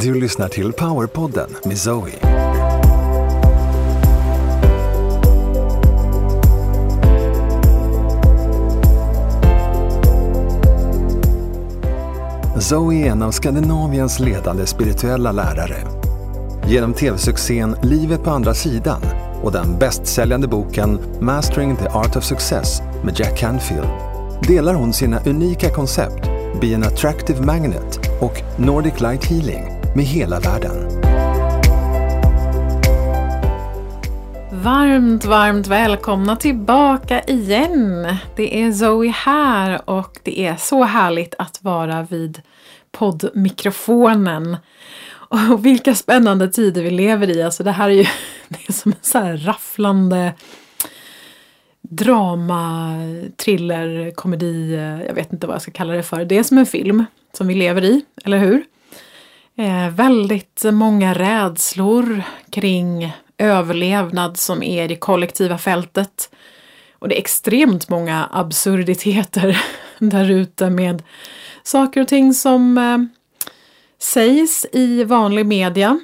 Du lyssnar till Powerpodden med Zoe. Zoe är en av Skandinaviens ledande spirituella lärare. Genom tv-succén Livet på andra sidan och den bästsäljande boken Mastering the Art of Success med Jack Canfield delar hon sina unika koncept Be an Attractive Magnet och Nordic Light Healing med hela världen. Varmt, varmt välkomna tillbaka igen. Det är Zoe här och det är så härligt att vara vid poddmikrofonen. Och vilka spännande tider vi lever i. Alltså det här är ju det är som en så här rafflande drama, thriller, komedi, eh, jag vet inte vad jag ska kalla det för. Det är som en film som vi lever i, eller hur? Eh, väldigt många rädslor kring överlevnad som är det kollektiva fältet. Och det är extremt många absurditeter där ute med saker och ting som eh, sägs i vanlig media.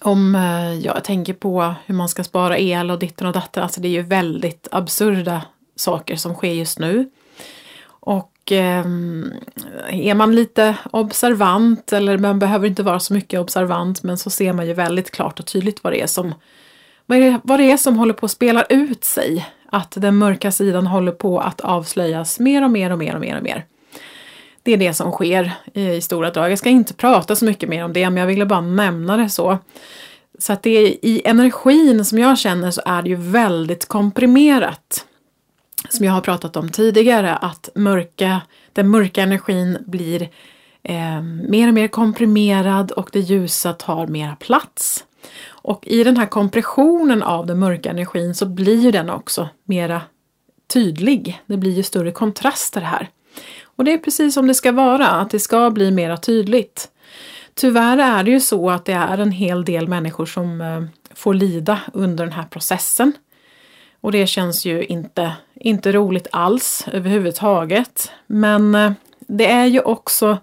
Om eh, jag tänker på hur man ska spara el och ditten och datten, alltså det är ju väldigt absurda saker som sker just nu. Och eh, är man lite observant, eller man behöver inte vara så mycket observant, men så ser man ju väldigt klart och tydligt vad det är som, vad det, vad det är som håller på att spela ut sig. Att den mörka sidan håller på att avslöjas mer och mer och mer och mer och mer. Det är det som sker i stora drag. Jag ska inte prata så mycket mer om det, men jag ville bara nämna det så. Så att det är i energin som jag känner så är det ju väldigt komprimerat. Som jag har pratat om tidigare, att mörka, den mörka energin blir eh, mer och mer komprimerad och det ljusa tar mera plats. Och i den här kompressionen av den mörka energin så blir ju den också mera tydlig. Det blir ju större kontraster här. Och det är precis som det ska vara, att det ska bli mera tydligt. Tyvärr är det ju så att det är en hel del människor som eh, får lida under den här processen. Och det känns ju inte, inte roligt alls överhuvudtaget. Men eh, det är ju också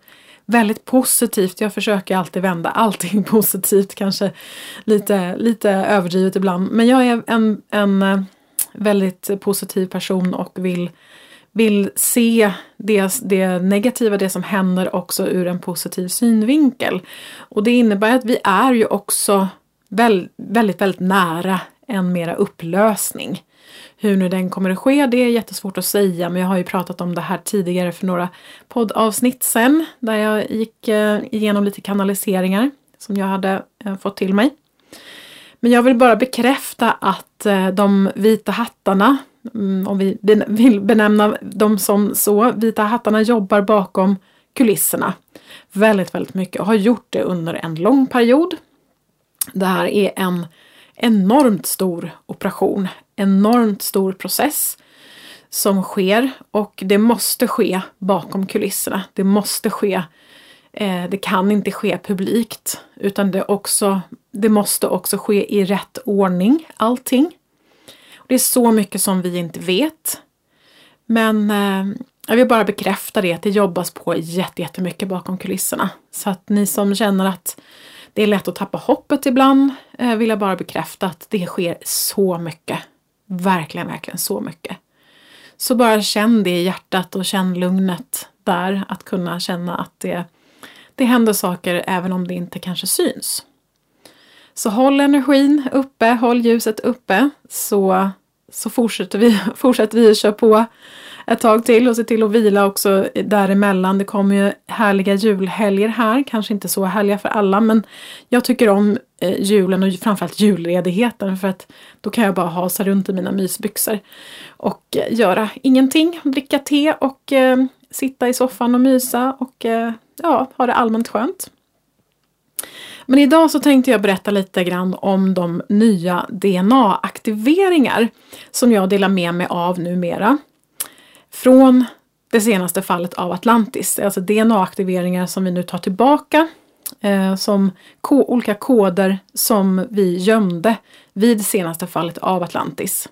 väldigt positivt. Jag försöker alltid vända allting positivt, kanske lite, lite överdrivet ibland. Men jag är en, en eh, väldigt positiv person och vill vill se det, det negativa, det som händer också ur en positiv synvinkel. Och det innebär att vi är ju också väldigt, väldigt nära en mera upplösning. Hur nu den kommer att ske, det är jättesvårt att säga, men jag har ju pratat om det här tidigare för några poddavsnitt sen, där jag gick eh, igenom lite kanaliseringar som jag hade eh, fått till mig. Men jag vill bara bekräfta att eh, de vita hattarna mm, om vi vill benämna dem som så, Vita hattarna jobbar bakom kulisserna väldigt, väldigt mycket och har gjort det under en lång period. Det här är en enormt stor operation, enormt stor process som sker och det måste ske bakom kulisserna. Det måste ske. Eh, det kan inte ske publikt utan det, också, det måste också ske i rätt ordning, allting. Det är så mycket som vi inte vet. Men eh, jag vill bara bekräfta det, att det jobbas på jättemycket bakom kulisserna. Så att ni som känner att det är lätt att tappa hoppet ibland, eh, vill jag bara bekräfta att det sker så mycket. Verkligen, verkligen så mycket. Så bara känn det i hjärtat och känn lugnet där, att kunna känna att det, det händer saker även om det inte kanske syns. Så håll energin uppe, håll ljuset uppe så, så fortsätter, vi, fortsätter vi att köra på ett tag till och se till att vila också däremellan. Det kommer ju härliga julhelger här, kanske inte så härliga för alla men jag tycker om eh, julen och framförallt julledigheten för att då kan jag bara hasa runt i mina mysbyxor och eh, göra ingenting, dricka te och eh, sitta i soffan och mysa och eh, ja, ha det allmänt skönt. Men idag så tänkte jag berätta lite grann om de nya DNA-aktiveringar som jag delar med mig av numera. Från det senaste fallet av Atlantis, alltså DNA-aktiveringar som vi nu tar tillbaka eh, som olika koder som vi gömde vid senaste fallet av Atlantis.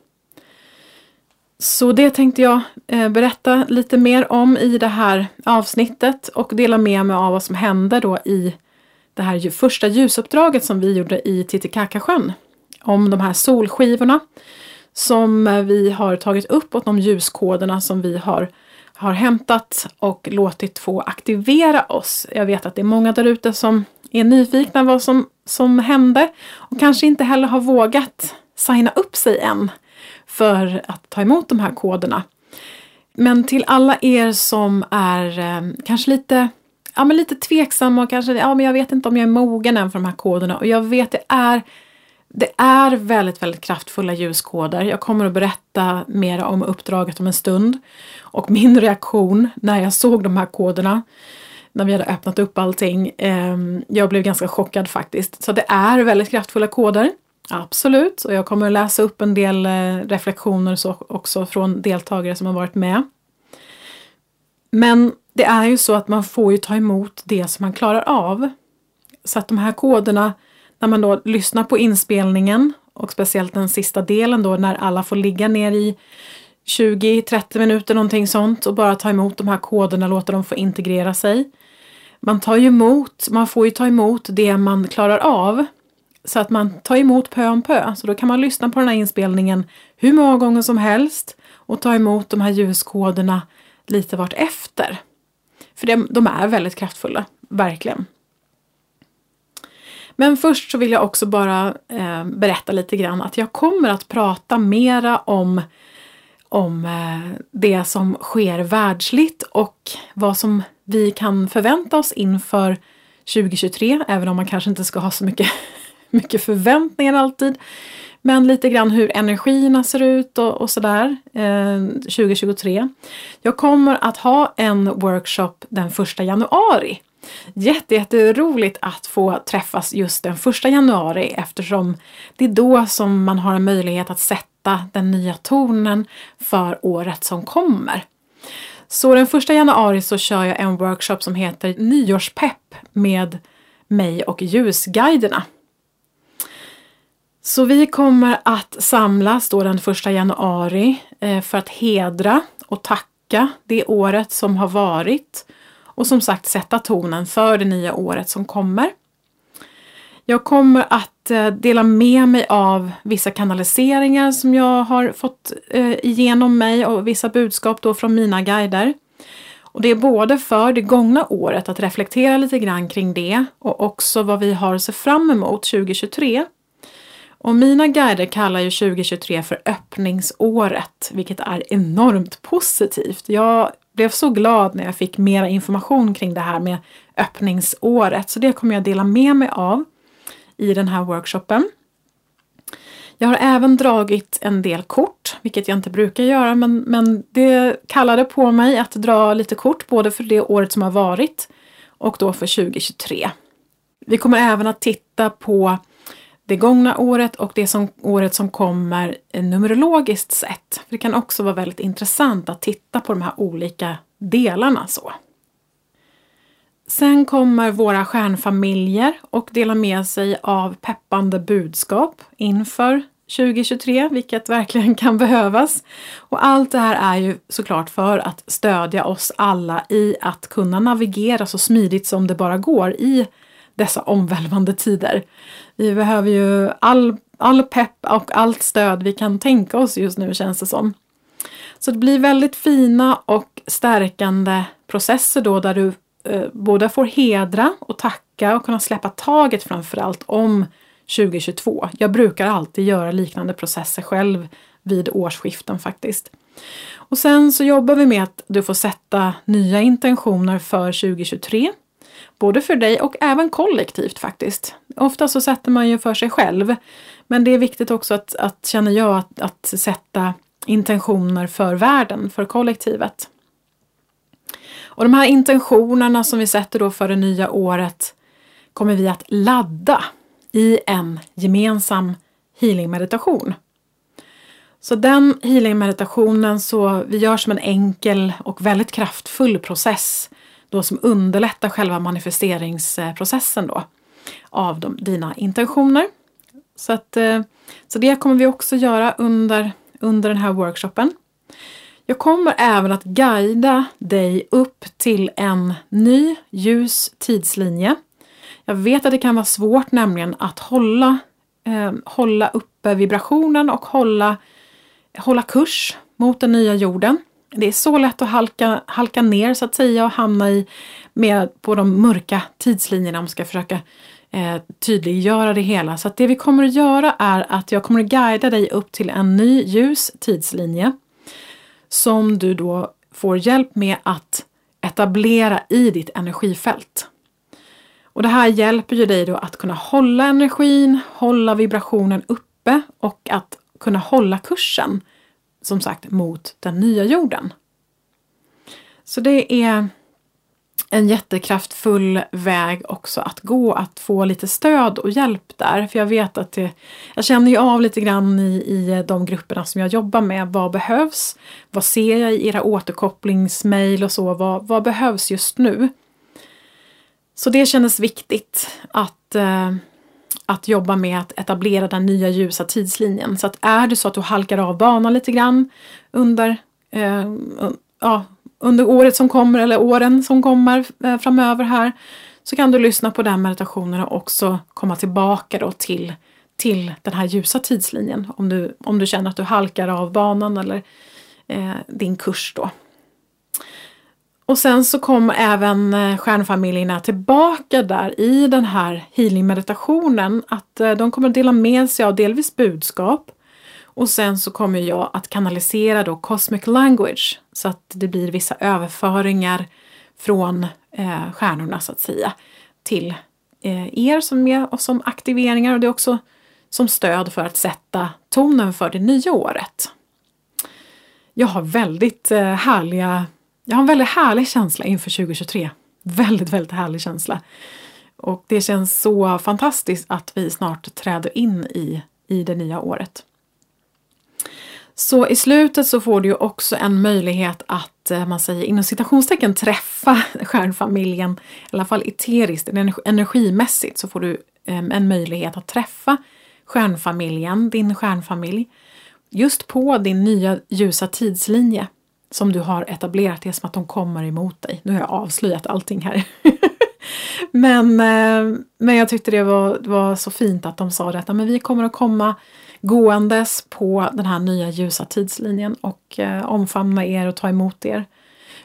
Så det tänkte jag eh, berätta lite mer om i det här avsnittet och dela med mig av vad som hände då i det här första ljusuppdraget som vi gjorde i Titicacasjön. Om de här solskivorna som eh, vi har tagit upp och de ljuskoderna som vi har, har hämtat och låtit få aktivera oss. Jag vet att det är många där ute som är nyfikna vad som, som hände och kanske inte heller har vågat signa upp sig än för att ta emot de här koderna. Men till alla er som är eh, kanske lite, ja, men lite tveksamma och kanske ja, men jag vet inte om jag är mogen än för de här koderna och jag vet det är det är väldigt, väldigt kraftfulla ljuskoder. Jag kommer att berätta mer om uppdraget om en stund. Och min reaktion när jag såg de här koderna, när vi hade öppnat upp allting, eh, jag blev ganska chockad faktiskt. Så det är väldigt kraftfulla koder. Absolut, och jag kommer att läsa upp en del eh, reflektioner så också från deltagare som har varit med. Men det är ju så att man får ju ta emot det som man klarar av. Så att de här koderna, när man då lyssnar på inspelningen och speciellt den sista delen då när alla får ligga ner i 20-30 minuter någonting sånt och bara ta emot de här koderna, låta dem få integrera sig. Man tar ju emot, man får ju ta emot det man klarar av. Så att man tar emot pö om pö. Så då kan man lyssna på den här inspelningen hur många gånger som helst och ta emot de här ljuskoderna lite vart efter. För de, de är väldigt kraftfulla, verkligen. Men först så vill jag också bara eh, berätta lite grann att jag kommer att prata mera om, om eh, det som sker världsligt och vad som vi kan förvänta oss inför 2023, även om man kanske inte ska ha så mycket mycket förväntningar alltid. Men lite grann hur energierna ser ut och, och sådär eh, 2023. Jag kommer att ha en workshop den första januari. Jätte, jätteroligt att få träffas just den första januari eftersom det är då som man har en möjlighet att sätta den nya tonen för året som kommer. Så den första januari så kör jag en workshop som heter Nyårspepp med mig och ljusguiderna. Så vi kommer att samlas då den första januari eh, för att hedra och tacka det året som har varit och som sagt sätta tonen för det nya året som kommer. Jag kommer att eh, dela med mig av vissa kanaliseringar som jag har fått eh, igenom mig och vissa budskap då från mina guider. Och det är både för det gångna året att reflektera lite grann kring det och också vad vi har att se fram emot 2023. Och mina guider kallar ju 2023 för öppningsåret, vilket är enormt positivt. Jag blev så glad när jag fick mera information kring det här med öppningsåret, så det kommer jag dela med mig av i den här workshopen. Jag har även dragit en del kort, vilket jag inte brukar göra, men, men det kallade på mig att dra lite kort, både för det året som har varit och då för 2023. Vi kommer även att titta på det gångna året och det som, året som kommer eh, numerologiskt sett. För det kan också vara väldigt intressant att titta på de här olika delarna så. Sen kommer våra stjärnfamiljer och delar med sig av peppande budskap inför 2023, vilket verkligen kan behövas. Och allt det här är ju såklart för att stödja oss alla i att kunna navigera så smidigt som det bara går i dessa omvälvande tider. Vi behöver ju all, all pepp och allt stöd vi kan tänka oss just nu känns det som. Så det blir väldigt fina och stärkande processer då där du eh, både får hedra och tacka och kunna släppa taget framförallt om 2022. Jag brukar alltid göra liknande processer själv vid årsskiften faktiskt. Och sen så jobbar vi med att du får sätta nya intentioner för 2023 Både för dig och även kollektivt faktiskt. Ofta så sätter man ju för sig själv. Men det är viktigt också att, att känner jag, att, att sätta intentioner för världen, för kollektivet. Och de här intentionerna som vi sätter då för det nya året kommer vi att ladda i en gemensam healingmeditation. Så den healingmeditationen, så vi gör som en enkel och väldigt kraftfull process då som underlättar själva manifesteringsprocessen då av de, dina intentioner. Så, att, eh, så det kommer vi också göra under, under den här workshopen. Jag kommer även att guida dig upp till en ny ljus tidslinje Jag vet att det kan vara svårt nämligen att hålla, eh, hålla uppe vibrationen och hålla, hålla kurs mot den nya jorden. Det är så lätt att halka, halka ner så att säga och hamna i med på de mörka tidslinjerna om man ska försöka eh, tydliggöra det hela. Så att det vi kommer att göra är att jag kommer att guida dig upp till en ny ljus tidslinje som du då får hjälp med att etablera i ditt energifält. Och det här hjälper ju dig då att kunna hålla energin, hålla vibrationen uppe och att kunna hålla kursen, som sagt, mot den nya jorden. Så det är en jättekraftfull väg också att gå, att få lite stöd och hjälp där. För jag vet att det, jag känner ju av lite grann i, i de grupperna som jag jobbar med. Vad behövs? Vad ser jag i era återkopplingsmail och så? Vad, vad behövs just nu? Så det kändes viktigt att, eh, att jobba med att etablera den nya ljusa tidslinjen. Så att är det så att du halkar av banan lite grann under eh, ja, under året som kommer eller åren som kommer eh, framöver här så kan du lyssna på den meditationen och också komma tillbaka då till, till den här ljusa tidslinjen om du, om du känner att du halkar av banan eller eh, din kurs då. Och sen så kom även eh, stjärnfamiljerna tillbaka där i den här healingmeditationen att eh, de kommer att dela med sig av delvis budskap och sen så kommer jag att kanalisera då Cosmic Language så att det blir vissa överföringar från eh, stjärnorna så att säga till eh, er som är och som aktiveringar och det är också som stöd för att sätta tonen för det nya året. Jag har väldigt eh, härliga, jag har en väldigt härlig känsla inför 2023. Väldigt, väldigt härlig känsla. Och det känns så fantastiskt att vi snart träder in i, i det nya året. Så i slutet så får du ju också en möjlighet att, eh, man säger inom citationstecken, träffa stjärnfamiljen, i alla fall eteriskt, energimässigt, så får du en möjlighet att träffa stjärnfamiljen, din stjärnfamilj, just på din nya ljusa tidslinje som du har etablerat. Det är som att de kommer emot dig. Nu har jag avslöjat allting här. men, eh, men jag tyckte det var, var så fint att de sa detta, men vi kommer att komma gåendes på den här nya ljusa tidslinjen och eh, omfamna er och ta emot er.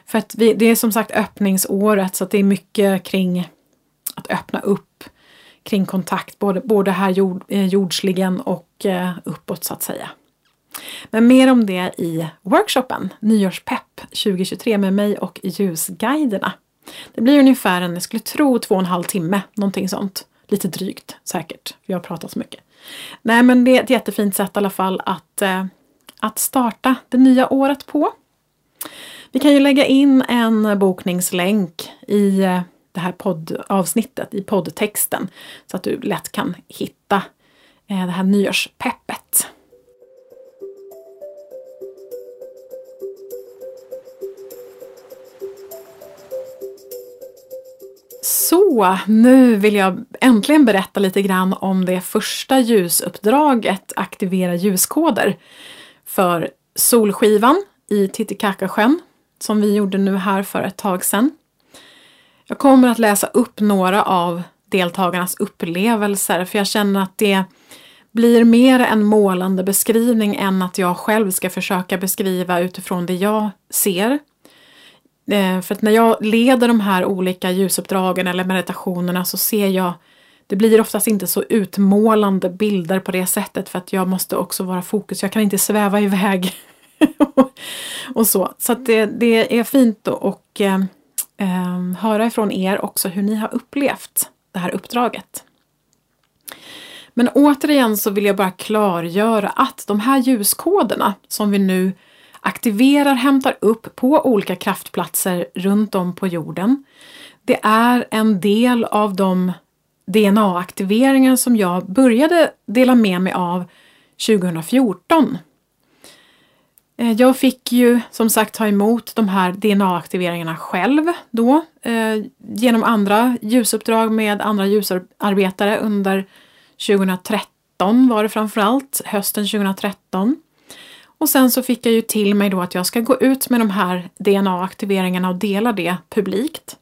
För att vi, det är som sagt öppningsåret så att det är mycket kring att öppna upp kring kontakt både, både här jord, eh, jordsligen och eh, uppåt så att säga. Men mer om det i workshopen Nyårspepp 2023 med mig och ljusguiderna. Det blir ungefär en, jag skulle tro, två och en halv timme, någonting sånt. Lite drygt säkert, för jag har pratat så mycket. Nej men det är ett jättefint sätt i alla fall att, eh, att starta det nya året på. Vi kan ju lägga in en bokningslänk i eh, det här poddavsnittet, i poddtexten, så att du lätt kan hitta eh, det här nyårspeppet. Så, nu vill jag äntligen berätta lite grann om det första ljusuppdraget Aktivera ljuskoder för Solskivan i Titicacasjön som vi gjorde nu här för ett tag sedan. Jag kommer att läsa upp några av deltagarnas upplevelser för jag känner att det blir mer en målande beskrivning än att jag själv ska försöka beskriva utifrån det jag ser Eh, för att när jag leder de här olika ljusuppdragen eller meditationerna så ser jag det blir oftast inte så utmålande bilder på det sättet för att jag måste också vara fokus. Jag kan inte sväva iväg och så. Så att det, det är fint att eh, eh, höra ifrån er också hur ni har upplevt det här uppdraget. Men återigen så vill jag bara klargöra att de här ljuskoderna som vi nu aktiverar, hämtar upp på olika kraftplatser runt om på jorden. Det är en del av de DNA-aktiveringar som jag började dela med mig av 2014. Eh, jag fick ju som sagt ta emot de här DNA-aktiveringarna själv då eh, genom andra ljusuppdrag med andra ljusarbetare under 2013 var det framförallt, hösten 2013. Och sen så fick jag ju till mig då att jag ska gå ut med de här DNA-aktiveringarna och dela det publikt.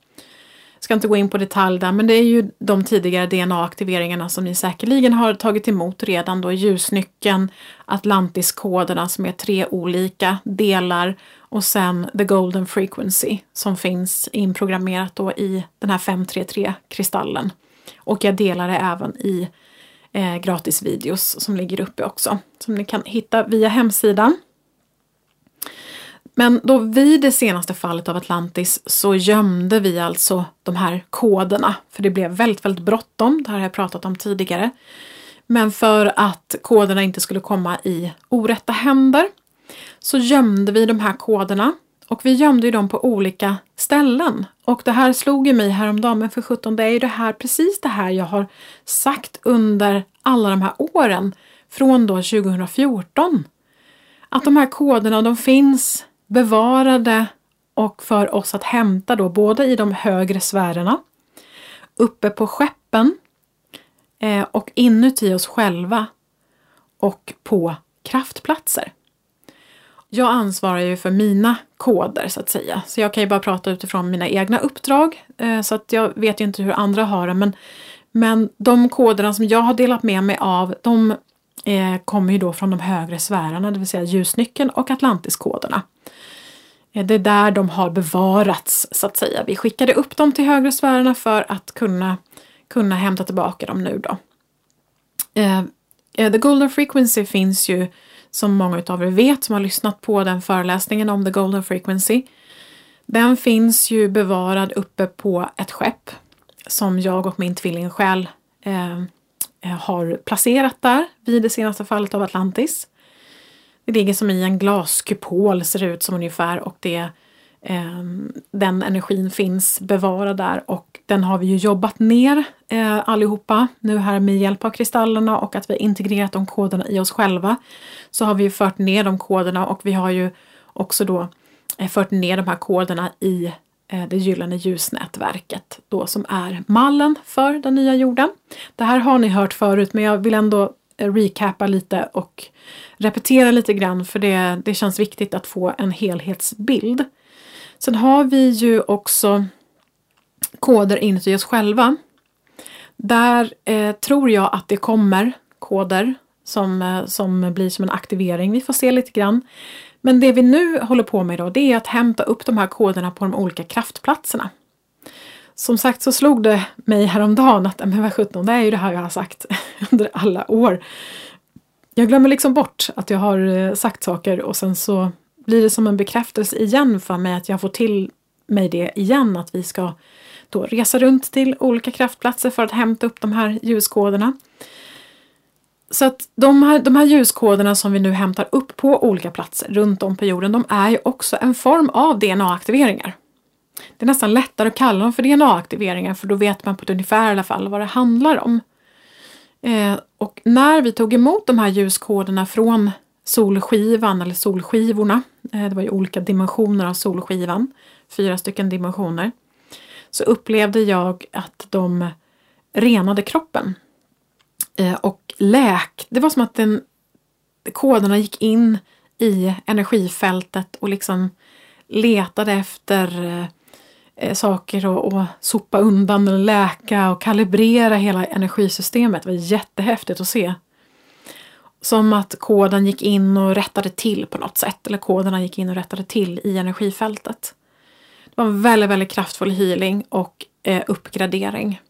ska inte gå in på detalj där, men det är ju de tidigare DNA-aktiveringarna som ni säkerligen har tagit emot redan då. Ljusnyckeln, Atlantis-koderna som är tre olika delar och sen the golden frequency som finns inprogrammerat då i den här 533-kristallen. Och jag delar det även i eh, gratisvideos som ligger uppe också, som ni kan hitta via hemsidan. Men då vid det senaste fallet av Atlantis så gömde vi alltså de här koderna, för det blev väldigt, väldigt bråttom, det här har jag pratat om tidigare. Men för att koderna inte skulle komma i orätta händer så gömde vi de här koderna och vi gömde ju dem på olika ställen. Och det här slog ju mig häromdagen, men för 17 det är ju det här, precis det här jag har sagt under alla de här åren, från då 2014. Att de här koderna, de finns bevarade och för oss att hämta då både i de högre sfärerna, uppe på skeppen eh, och inuti oss själva och på kraftplatser. Jag ansvarar ju för mina koder så att säga, så jag kan ju bara prata utifrån mina egna uppdrag eh, så att jag vet ju inte hur andra har det men, men de koderna som jag har delat med mig av de eh, kommer ju då från de högre sfärerna, det vill säga ljusnyckeln och Atlantiskoderna. Eh, det är där de har bevarats så att säga. Vi skickade upp dem till högre sfärerna för att kunna, kunna hämta tillbaka dem nu då. The Golden Frequency finns ju som många av er vet som har lyssnat på den föreläsningen om The Golden Frequency. Den finns ju bevarad uppe på ett skepp som jag och min tvillingsjäl eh, eh har placerat där vid det senaste fallet av Atlantis. Det ligger som i en glaskupol ser det ut som ungefär och det, eh, den energin finns bevarad där och den har vi ju jobbat ner eh, allihopa nu här med hjälp av kristallerna och att vi integrerat de koderna i oss själva. Så har vi ju fört ner de koderna och vi har ju också då eh, fört ner de här koderna i eh, det gyllene ljusnätverket då som är mallen för den nya jorden. Det här har ni hört förut men jag vill ändå eh, recapa lite och repetera lite grann för det, det känns viktigt att få en helhetsbild. Sen har vi ju också koder inuti oss själva. Där eh, tror jag att det kommer koder som, eh, som blir som en aktivering. Vi får se lite grann. Men det vi nu håller på med då, det är att hämta upp de här koderna på de olika kraftplatserna. Som sagt så slog det mig häromdagen att, men vad sjutton, det är ju det här jag har sagt under alla år jag glömmer liksom bort att jag har eh, sagt saker och sen så blir det som en bekräftelse igen för mig att jag får till mig det igen att vi ska då resa runt till olika kraftplatser för att hämta upp de här ljuskoderna. Så att de här, de här ljuskoderna som vi nu hämtar upp på olika platser runt om på jorden, de är ju också en form av DNA-aktiveringar. Det är nästan lättare att kalla dem för DNA-aktiveringar för då vet man på ett ungefär i alla fall vad det handlar om. Eh, och när vi tog emot de här ljuskoderna från solskivan eller solskivorna, eh, det var ju olika dimensioner av solskivan, fyra stycken dimensioner, så upplevde jag att de renade kroppen. Eh, och läk, det var som att den, koderna gick in i energifältet och liksom letade efter eh, eh saker och, och sopa undan eller läka och kalibrera hela energisystemet. Det var jättehäftigt att se. Som att koden gick in och rättade till på något sätt. Eller koderna gick in och rättade till i energifältet. Det var en väldigt, väldigt kraftfull healing och eh, uppgradering.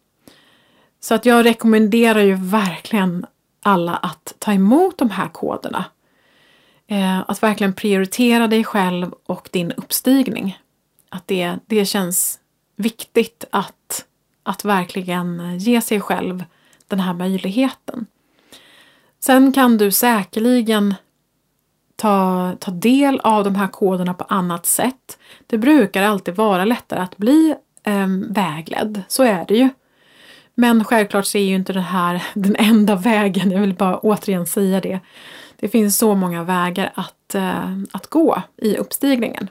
Så att jag rekommenderar ju verkligen alla att ta emot de här koderna. Eh, att verkligen prioritera dig själv och din uppstigning att det, det känns viktigt att, att verkligen ge sig själv den här möjligheten. Sen kan du säkerligen ta, ta del av de här koderna på annat sätt. Det brukar alltid vara lättare att bli eh, vägledd, så är det ju. Men självklart så är ju inte det här den enda vägen, jag vill bara återigen säga det. Det finns så många vägar att, eh, att gå i uppstigningen.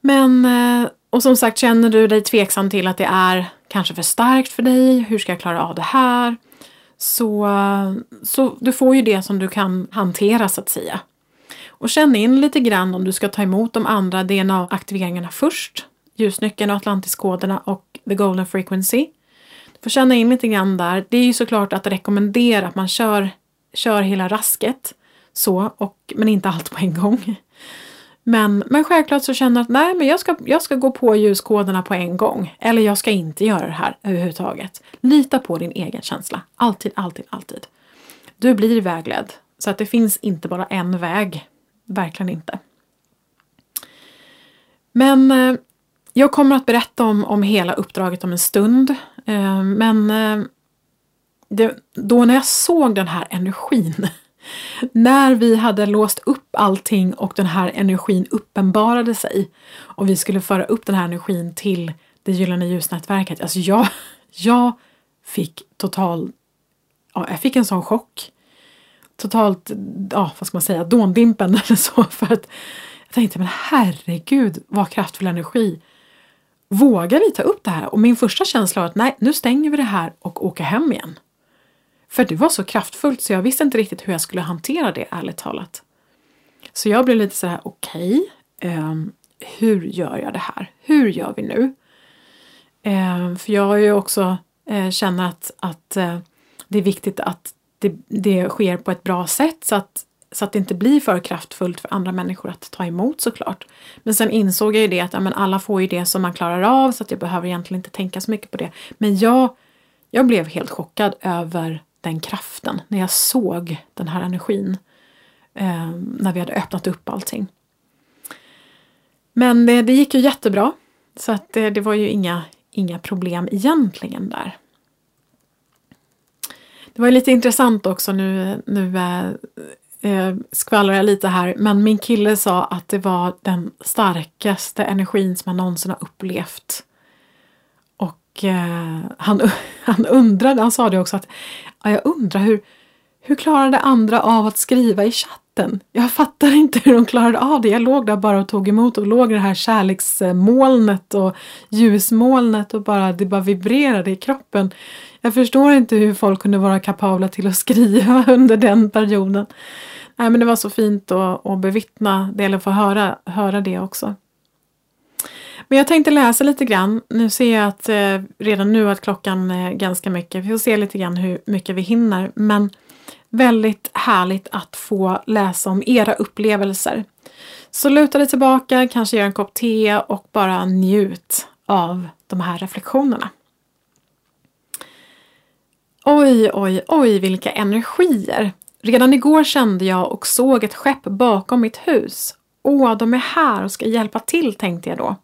Men, eh, och som sagt, känner du dig tveksam till att det är kanske för starkt för dig, hur ska jag klara av det här? Så, så du får ju det som du kan hantera så att säga. Och känn in lite grann om du ska ta emot de andra DNA-aktiveringarna först ljusnyckeln och Atlantiskoderna och the golden frequency. Du får känna in lite grann där. Det är ju såklart att rekommendera att man kör, kör hela rasket så, och, men inte allt på en gång. Men, men självklart så känner jag att nej, men jag ska, jag ska gå på ljuskoderna på en gång. Eller jag ska inte göra det här överhuvudtaget. Lita på din egen känsla. Alltid, alltid, alltid. Du blir vägledd. Så att det finns inte bara en väg. Verkligen inte. Men eh, jag kommer att berätta om, om hela uppdraget om en stund. Eh, men eh, det, då när jag såg den här energin när vi hade låst upp allting och den här energin uppenbarade sig och vi skulle föra upp den här energin till det gyllene ljusnätverket. Alltså jag, jag fick total, ja, jag fick en sån chock. Totalt, ja vad ska man säga, dåndimpen eller så för att jag tänkte men herregud vad kraftfull energi. Vågar vi ta upp det här? Och min första känsla var att nej, nu stänger vi det här och åker hem igen. För det var så kraftfullt så jag visste inte riktigt hur jag skulle hantera det ärligt talat. Så jag blev lite så här, okej, okay, eh, hur gör jag det här? Hur gör vi nu? Eh, för jag har ju också eh, känner att, att eh, det är viktigt att det, det sker på ett bra sätt så att, så att det inte blir för kraftfullt för andra människor att ta emot såklart. Men sen insåg jag ju det att ja, men alla får ju det som man klarar av så att jag behöver egentligen inte tänka så mycket på det. Men jag, jag blev helt chockad över den kraften, när jag såg den här energin. Eh, när vi hade öppnat upp allting. Men det, det gick ju jättebra. Så att det, det, var ju inga, inga problem egentligen där. Det var lite intressant också nu, nu eh, eh, skvallrar jag lite här, men min kille sa att det var den starkaste energin som han någonsin har upplevt. Och eh, han, han undrade, han sa det också att Ja, jag undrar hur, hur klarade andra av att skriva i chatten? Jag fattar inte hur de klarade av det. Jag låg där bara och tog emot och låg i det här kärleksmolnet och ljusmolnet och bara, det bara vibrerade i kroppen. Jag förstår inte hur folk kunde vara kapabla till att skriva under den perioden. Nej, men det var så fint att, att bevittna det, eller få höra, höra det också. Men jag tänkte läsa lite grann. Nu ser jag att eh, redan nu att klockan är ganska mycket. Vi får se lite grann hur mycket vi hinner. Men väldigt härligt att få läsa om era upplevelser. Så luta dig tillbaka, kanske gör en kopp te och bara njut av de här reflektionerna. Oj, oj, oj vilka energier! Redan igår kände jag och såg ett skepp bakom mitt hus. Åh, de är här och ska hjälpa till, tänkte jag då.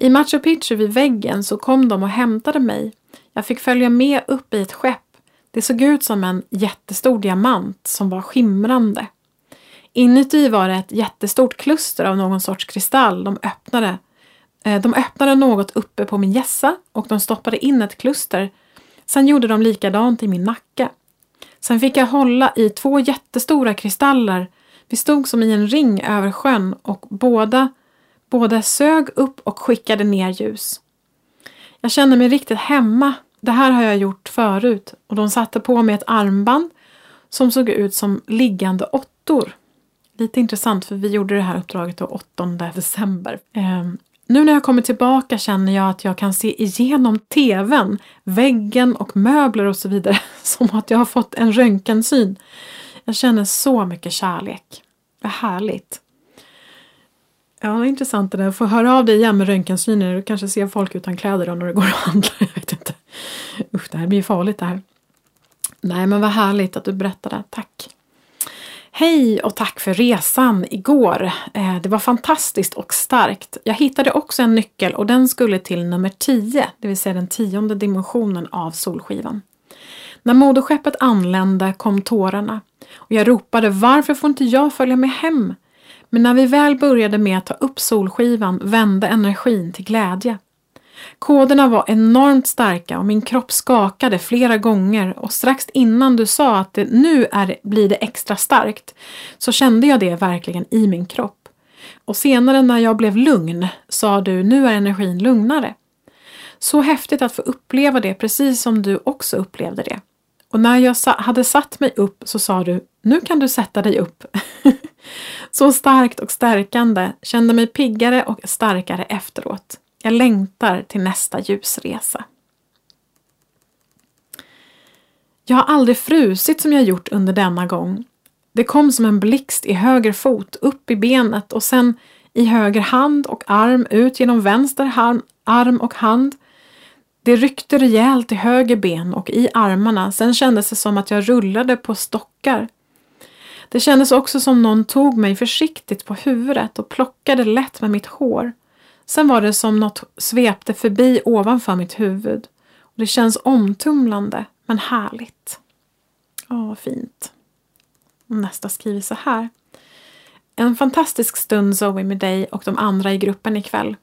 I Machu Picchu vid väggen så kom de och hämtade mig. Jag fick följa med upp i ett skepp. Det såg ut som en jättestor diamant som var skimrande. Inuti var det ett jättestort kluster av någon sorts kristall de öppnade. Eh, de öppnade något uppe på min gässa och de stoppade in ett kluster. Sen gjorde de likadant i min nacke. Sen fick jag hålla i två jättestora kristaller. Vi stod som i en ring över sjön och båda Båda sög upp och skickade ner ljus. Jag kände mig riktigt hemma. Det här har jag gjort förut och de satte på mig ett armband som såg ut som liggande åttor. Lite intressant för vi gjorde det här uppdraget den 8 december. Eh, nu när jag kommer tillbaka känner jag att jag kan se igenom tvn, väggen och möbler och så vidare som att jag har fått en röntgensyn. Jag känner så mycket kärlek. Vad härligt. Ja, intressant det där. Få höra av dig igen med röntgensyner. Du kanske ser folk utan kläder då när du går och handlar. Jag vet inte. Usch, det här blir farligt det här. Nej, men vad härligt att du berättade. Tack! Hej och tack för resan igår. Eh, det var fantastiskt och starkt. Jag hittade också en nyckel och den skulle till nummer 10, det vill säga den tionde dimensionen av Solskivan. När moderskeppet anlände kom tårarna och jag ropade varför får inte jag följa med hem? Men när vi väl började med att ta upp solskivan vände energin till glädje. Koderna var enormt starka och min kropp skakade flera gånger och strax innan du sa att det nu är, blir det extra starkt så kände jag det verkligen i min kropp. Och senare när jag blev lugn sa du nu är energin lugnare. Så häftigt att få uppleva det precis som du också upplevde det. Och när jag hade satt mig upp så sa du nu kan du sätta dig upp. Så starkt och stärkande, kände mig piggare och starkare efteråt. Jag längtar till nästa ljusresa. Jag har aldrig frusit som jag gjort under denna gång. Det kom som en blixt i höger fot, upp i benet och sen i höger hand och arm ut genom vänster arm och hand. Det ryckte rejält i höger ben och i armarna, sen kändes det som att jag rullade på stockar. Det kändes också som någon tog mig försiktigt på huvudet och plockade lätt med mitt hår. Sen var det som något svepte förbi ovanför mitt huvud. Och det känns omtumlande, men härligt. Ja, fint. Och nästa skriver så här. En fantastisk stund Zoe med dig och de andra i gruppen ikväll.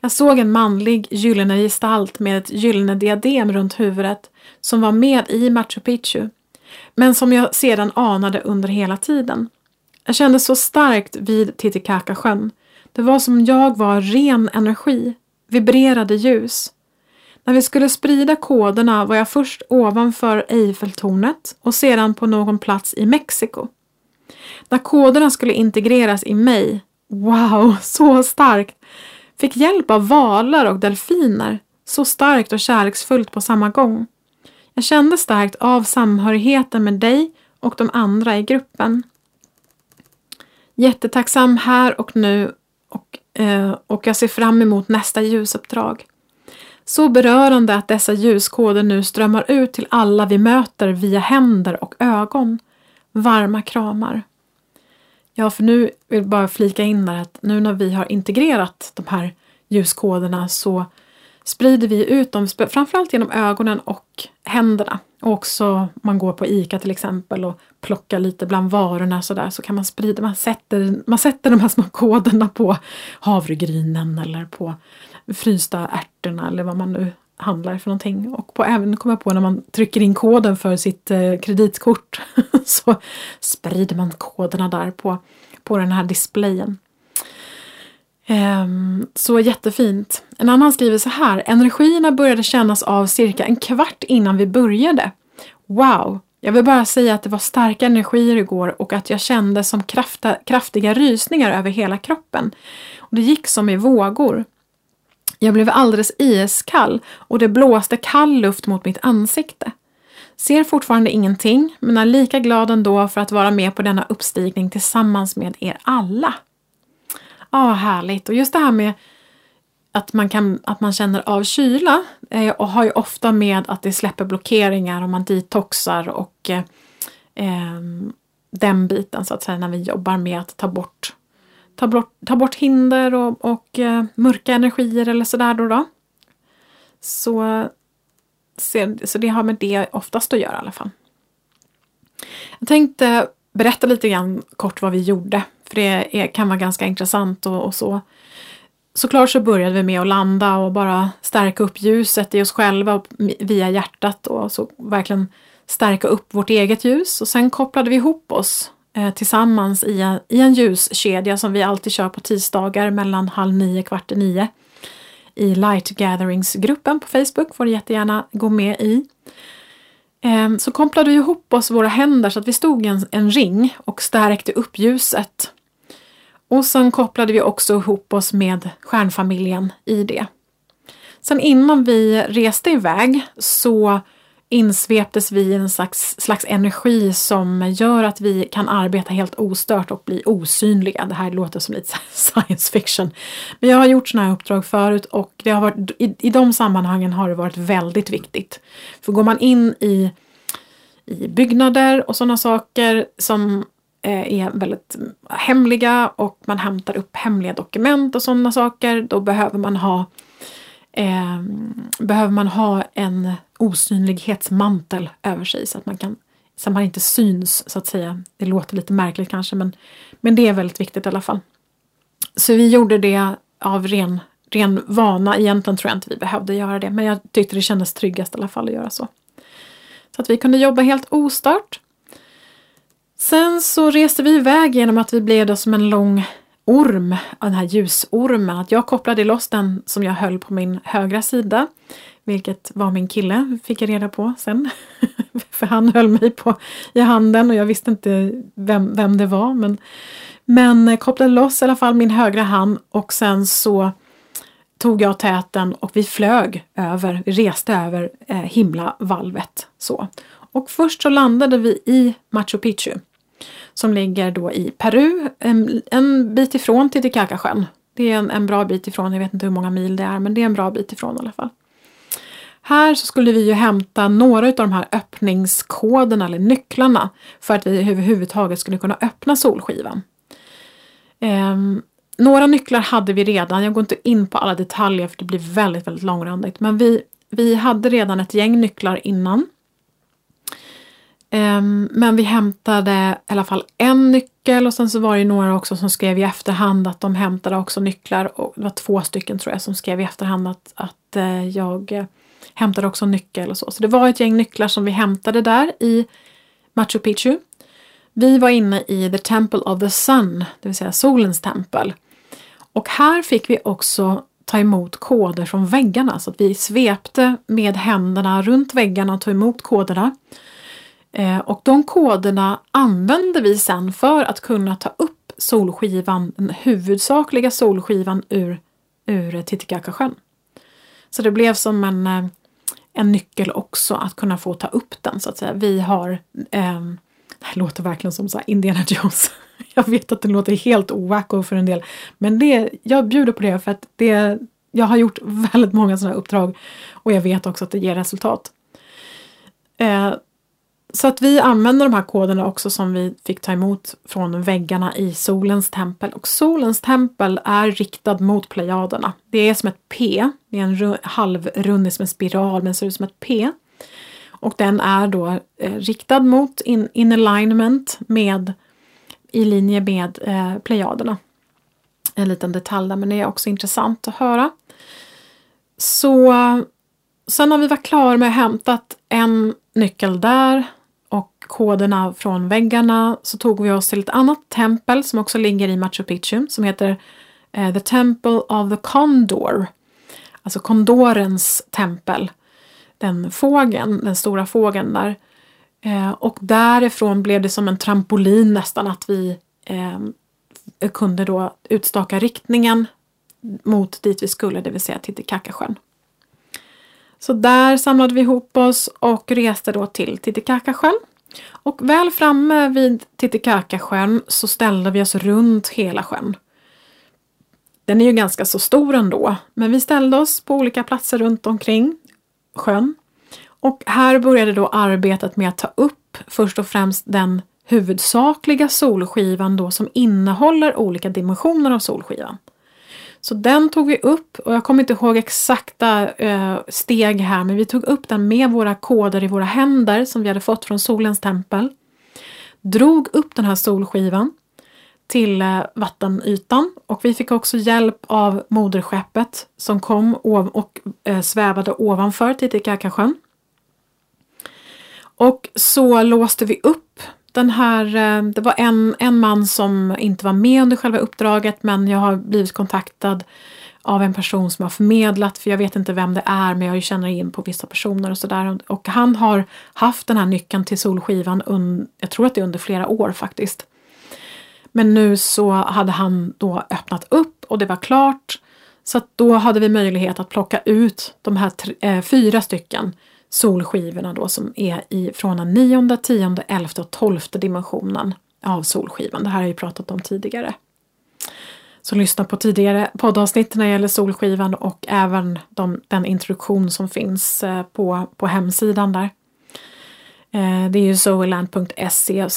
Jag såg en manlig gyllene gestalt med ett gyllene diadem runt huvudet som var med i Machu Picchu, men som jag sedan anade under hela tiden. Jag kände så starkt vid Titicacasjön. Det var som jag var ren energi, vibrerade ljus. När vi skulle sprida koderna var jag först ovanför Eiffeltornet och sedan på någon plats i Mexiko. När koderna skulle integreras i mig, wow, så starkt, fick hjälp av valar och delfiner, så starkt och kärleksfullt på samma gång. Jag kände starkt av samhörigheten med dig och de andra i gruppen. Jättetacksam här och nu och, eh, och jag ser fram emot nästa ljusuppdrag. Så berörande att dessa ljuskoder nu strömmar ut till alla vi möter via händer och ögon. Varma kramar. Ja, för nu vill jag bara flika in där att nu när vi har integrerat de här ljuskoderna så sprider vi ut dem framförallt genom ögonen och händerna. Och också man går på ICA till exempel och plockar lite bland varorna sådär så kan man sprida, man sätter, man sätter de här små koderna på havregrynen eller på frysta ärtorna eller vad man nu handlar för någonting. Och på, även kommer jag på när man trycker in koden för sitt eh, kreditkort så sprider man koderna där på, på den här displayen. Um, så jättefint. En annan skriver så här. Energierna började kännas av cirka en kvart innan vi började. Wow! Jag vill bara säga att det var starka energier igår och att jag kände som krafta, kraftiga rysningar över hela kroppen. Och det gick som i vågor. Jag blev alldeles iskall och det blåste kall luft mot mitt ansikte. Ser fortfarande ingenting, men är lika glad ändå för att vara med på denna uppstigning tillsammans med er alla. Ja, härligt. Och just det här med att man, kan, att man känner av kyla eh, och har ju ofta med att det släpper blockeringar och man detoxar och eh, eh, den biten så att säga när vi jobbar med att ta bort ta bort, ta bort hinder och, och eh, mörka energier eller sådär då. då. Så, så det har med det oftast att göra i alla fall. Jag tänkte berätta lite grann kort vad vi gjorde, för det är, kan vara ganska intressant och, och så. Såklart så började vi med att landa och bara stärka upp ljuset i oss själva via hjärtat och så verkligen stärka upp vårt eget ljus och sen kopplade vi ihop oss eh, tillsammans i en, i en ljuskedja som vi alltid kör på tisdagar mellan halv nio kvart i nio. I Light Gatherings-gruppen på Facebook får du jättegärna gå med i. Eh, så kopplade vi ihop oss våra händer så att vi stod i en, en ring och stärkte upp ljuset. Och sen kopplade vi också ihop oss med stjärnfamiljen i det. Sen innan vi reste iväg så insveptes vi i en slags, slags energi som gör att vi kan arbeta helt ostört och bli osynliga. Det här låter som lite science fiction. Men jag har gjort sådana här uppdrag förut och det har varit, i, i de sammanhangen har det varit väldigt viktigt. För går man in i, i byggnader och sådana saker som Eh, är väldigt hemliga och man hämtar upp hemliga dokument och sådana saker, då behöver man ha eh, behöver man ha en osynlighetsmantel över sig så att man kan så man inte syns så att säga. Det låter lite märkligt kanske men, men det är väldigt viktigt i alla fall. Så vi gjorde det av ren, ren vana. Egentligen tror jag inte vi behövde göra det men jag tyckte det kändes tryggast i alla fall att göra så. Så att vi kunde jobba helt ostört. Sen så reste vi iväg genom att vi blev då som en lång orm, den här ljusormen, att jag kopplade loss den som jag höll på min högra sida. Vilket var min kille, fick jag reda på sen. För han höll mig på, i handen och jag visste inte vem, vem det var. Men, men kopplade loss i alla fall min högra hand och sen så tog jag täten och vi flög över, vi reste över eh, himlavalvet. Så. Och först så landade vi i Machu Picchu som ligger då i Peru, en, en bit ifrån Titicacasjön. Det är en, en bra bit ifrån, jag vet inte hur många mil det är, men det är en bra bit ifrån i alla fall. Här så skulle vi ju hämta några av de här öppningskoderna eller nycklarna för att vi överhuvudtaget skulle kunna öppna solskivan. Ehm, några nycklar hade vi redan, jag går inte in på alla detaljer för det blir väldigt, väldigt långrandigt, men vi, vi hade redan ett gäng nycklar innan. Ehm, men vi hämtade i alla fall en nyckel och sen så var det några också som skrev i efterhand att de hämtade också nycklar och det var två stycken tror jag som skrev i efterhand att, att eh, jag eh, hämtade också nyckel och så. Så det var ett gäng nycklar som vi hämtade där i Machu Picchu. Vi var inne i The Temple of the Sun, det vill säga solens tempel. Och här fick vi också ta emot koder från väggarna så att vi svepte med händerna runt väggarna och tog emot koderna. Eh, och de koderna använde vi sen för att kunna ta upp solskivan, den huvudsakliga solskivan ur, ur Titicacasjön. Så det blev som en, eh, en nyckel också att kunna få ta upp den så att säga. Vi har, eh, det här låter verkligen som så Indiana Jones. Jag vet att det låter helt ovacko för en del, men det, jag bjuder på det för att det, jag har gjort väldigt många sådana uppdrag och jag vet också att det ger resultat. Eh, så att vi använder de här koderna också som vi fick ta emot från väggarna i solens tempel. Och solens tempel är riktad mot plejaderna. Det är som ett P, det är en halvrund, som en spiral men ser ut som ett P. Och den är då eh, riktad mot in, in alignment med i linje med eh, plejaderna. En liten detalj där men det är också intressant att höra. Så sen har vi varit klara med att hämtat en nyckel där koderna från väggarna så tog vi oss till ett annat tempel som också ligger i Machu Picchu som heter eh, The Temple of the Condor. Alltså kondorens tempel. Den fågeln, den stora fågeln där. Eh, och därifrån blev det som en trampolin nästan att vi eh, kunde då utstaka riktningen mot dit vi skulle, det vill säga Titicacasjön. Så där samlade vi ihop oss och reste då till Titicacasjön och väl framme vid Titicacasjön så ställde vi oss runt hela sjön. Den är ju ganska så stor ändå, men vi ställde oss på olika platser runt omkring sjön. Och här började då arbetet med att ta upp först och främst den huvudsakliga solskivan då som innehåller olika dimensioner av solskivan. Så den tog vi upp och jag kommer inte ihåg exakta eh, steg här men vi tog upp den med våra koder i våra händer som vi hade fått från solens tempel. Drog upp den här solskivan till eh, vattenytan och vi fick också hjälp av moderskeppet som kom och eh, svävade ovanför Titicacasjön. Och så låste vi upp den här, eh, det var en, en man som inte var med under själva uppdraget men jag har blivit kontaktad av en person som har förmedlat, för jag vet inte vem det är men jag känner in på vissa personer och sådär. Och han har haft den här nyckeln till solskivan, un, jag tror att det är under flera år faktiskt. Men nu så hade han då öppnat upp och det var klart. Så att då hade vi möjlighet att plocka ut de här tre, eh, fyra stycken solskivorna då som är i, från den nionde, tionde, elfte och tolfte dimensionen av solskivan. Det här har jag ju pratat om tidigare. Så lyssna på tidigare poddavsnitt när det gäller solskivan och även de, den introduktion som finns eh, på, på hemsidan där. Eh, det är ju zoeland.se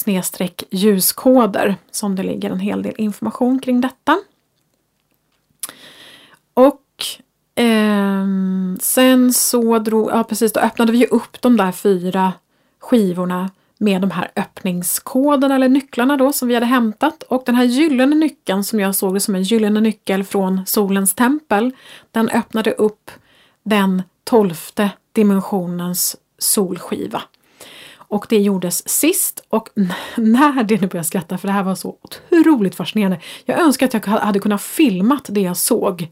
ljuskoder som det ligger en hel del information kring detta. Och Ehm, sen så drog, ja precis, då öppnade vi upp de där fyra skivorna med de här öppningskoderna eller nycklarna då som vi hade hämtat och den här gyllene nyckeln som jag såg som en gyllene nyckel från solens tempel den öppnade upp den tolfte dimensionens solskiva. Och det gjordes sist och när det nu börjar skratta för det här var så otroligt fascinerande. Jag önskar att jag hade kunnat filmat det jag såg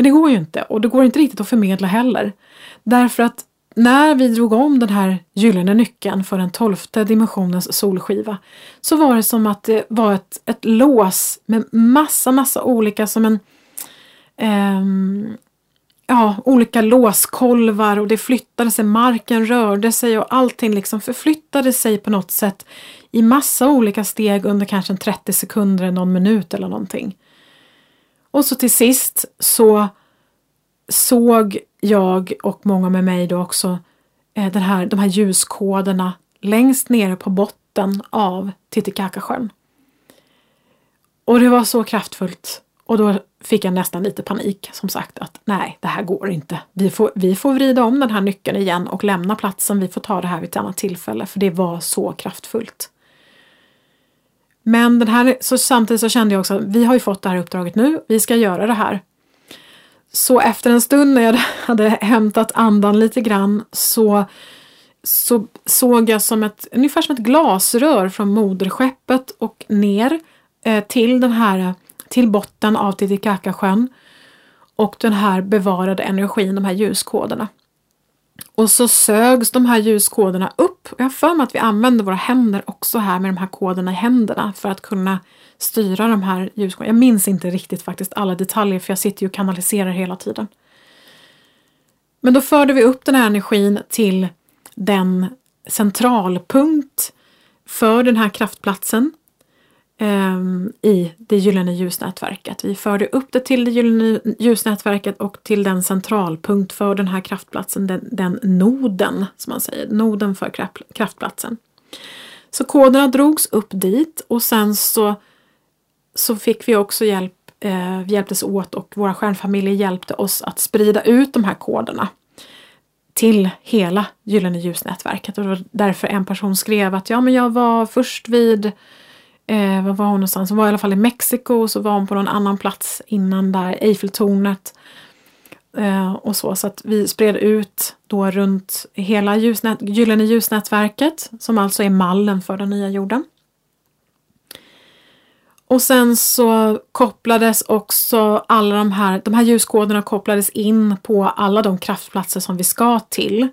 men det går ju inte och det går inte riktigt att förmedla heller. Därför att när vi drog om den här gyllene nyckeln för den tolfte dimensionens solskiva så var det som att det var ett, ett lås med massa, massa olika som en um, ja, olika låskolvar och det flyttade sig, marken rörde sig och allting liksom förflyttade sig på något sätt i massa olika steg under kanske 30 sekunder, någon minut eller någonting. Och så till sist så såg jag och många med mig då också eh, den här, de här ljuskoderna längst nere på botten av Titicacasjön. Och det var så kraftfullt. Och då fick jag nästan lite panik, som sagt, att nej, det här går inte. Vi får, vi får vrida om den här nyckeln igen och lämna platsen. Vi får ta det här vid ett annat tillfälle, för det var så kraftfullt. Men den här, så samtidigt så kände jag också att vi har ju fått det här uppdraget nu, vi ska göra det här. Så efter en stund när jag hade hämtat andan lite grann så, så såg jag som ett, ungefär som ett glasrör från moderskeppet och ner eh, till den här till botten av Titicacasjön och den här bevarade energin, de här ljuskoderna. Och så sögs de här ljuskoderna upp. Jag har för mig att vi använder våra händer också här med de här koderna i händerna för att kunna styra de här ljuskoderna. Jag minns inte riktigt faktiskt alla detaljer för jag sitter ju och kanaliserar hela tiden. Men då förde vi upp den här energin till den centralpunkt för den här kraftplatsen Ehm, i det gyllene ljusnätverket. Vi förde upp det till det gyllene ljusnätverket och till den centralpunkt för den här kraftplatsen, den, den noden som man säger, noden för kraftplatsen. Så koderna drogs upp dit och sen så, så fick vi också hjälp, eh, vi hjälptes åt och våra stjärnfamiljer hjälpte oss att sprida ut de här koderna till hela Gyllene ljusnätverket. Och det var därför en person skrev att ja, men jag var först vid Eh, var var hon någonstans? Hon var i alla fall i Mexiko och så var hon på någon annan plats innan där, Eiffeltornet. Eh, och så, så att vi spred ut då runt hela ljusnät, Gyllene ljusnätverket som alltså är mallen för den nya jorden. Och sen så kopplades också alla de här, de här ljuskoderna kopplades in på alla de kraftplatser som vi ska till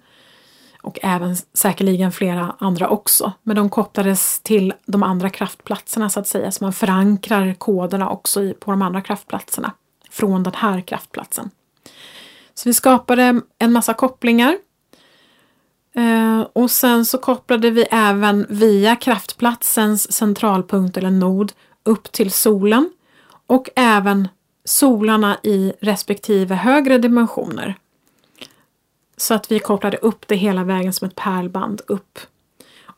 och även säkerligen flera andra också. Men de kopplades till de andra kraftplatserna så att säga, så man förankrar koderna också på de andra kraftplatserna. Från den här kraftplatsen. Så vi skapade en massa kopplingar. Eh, och sen så kopplade vi även via kraftplatsens centralpunkt eller nod upp till solen. Och även solarna i respektive högre dimensioner så att vi kopplade upp det hela vägen som ett pärlband upp.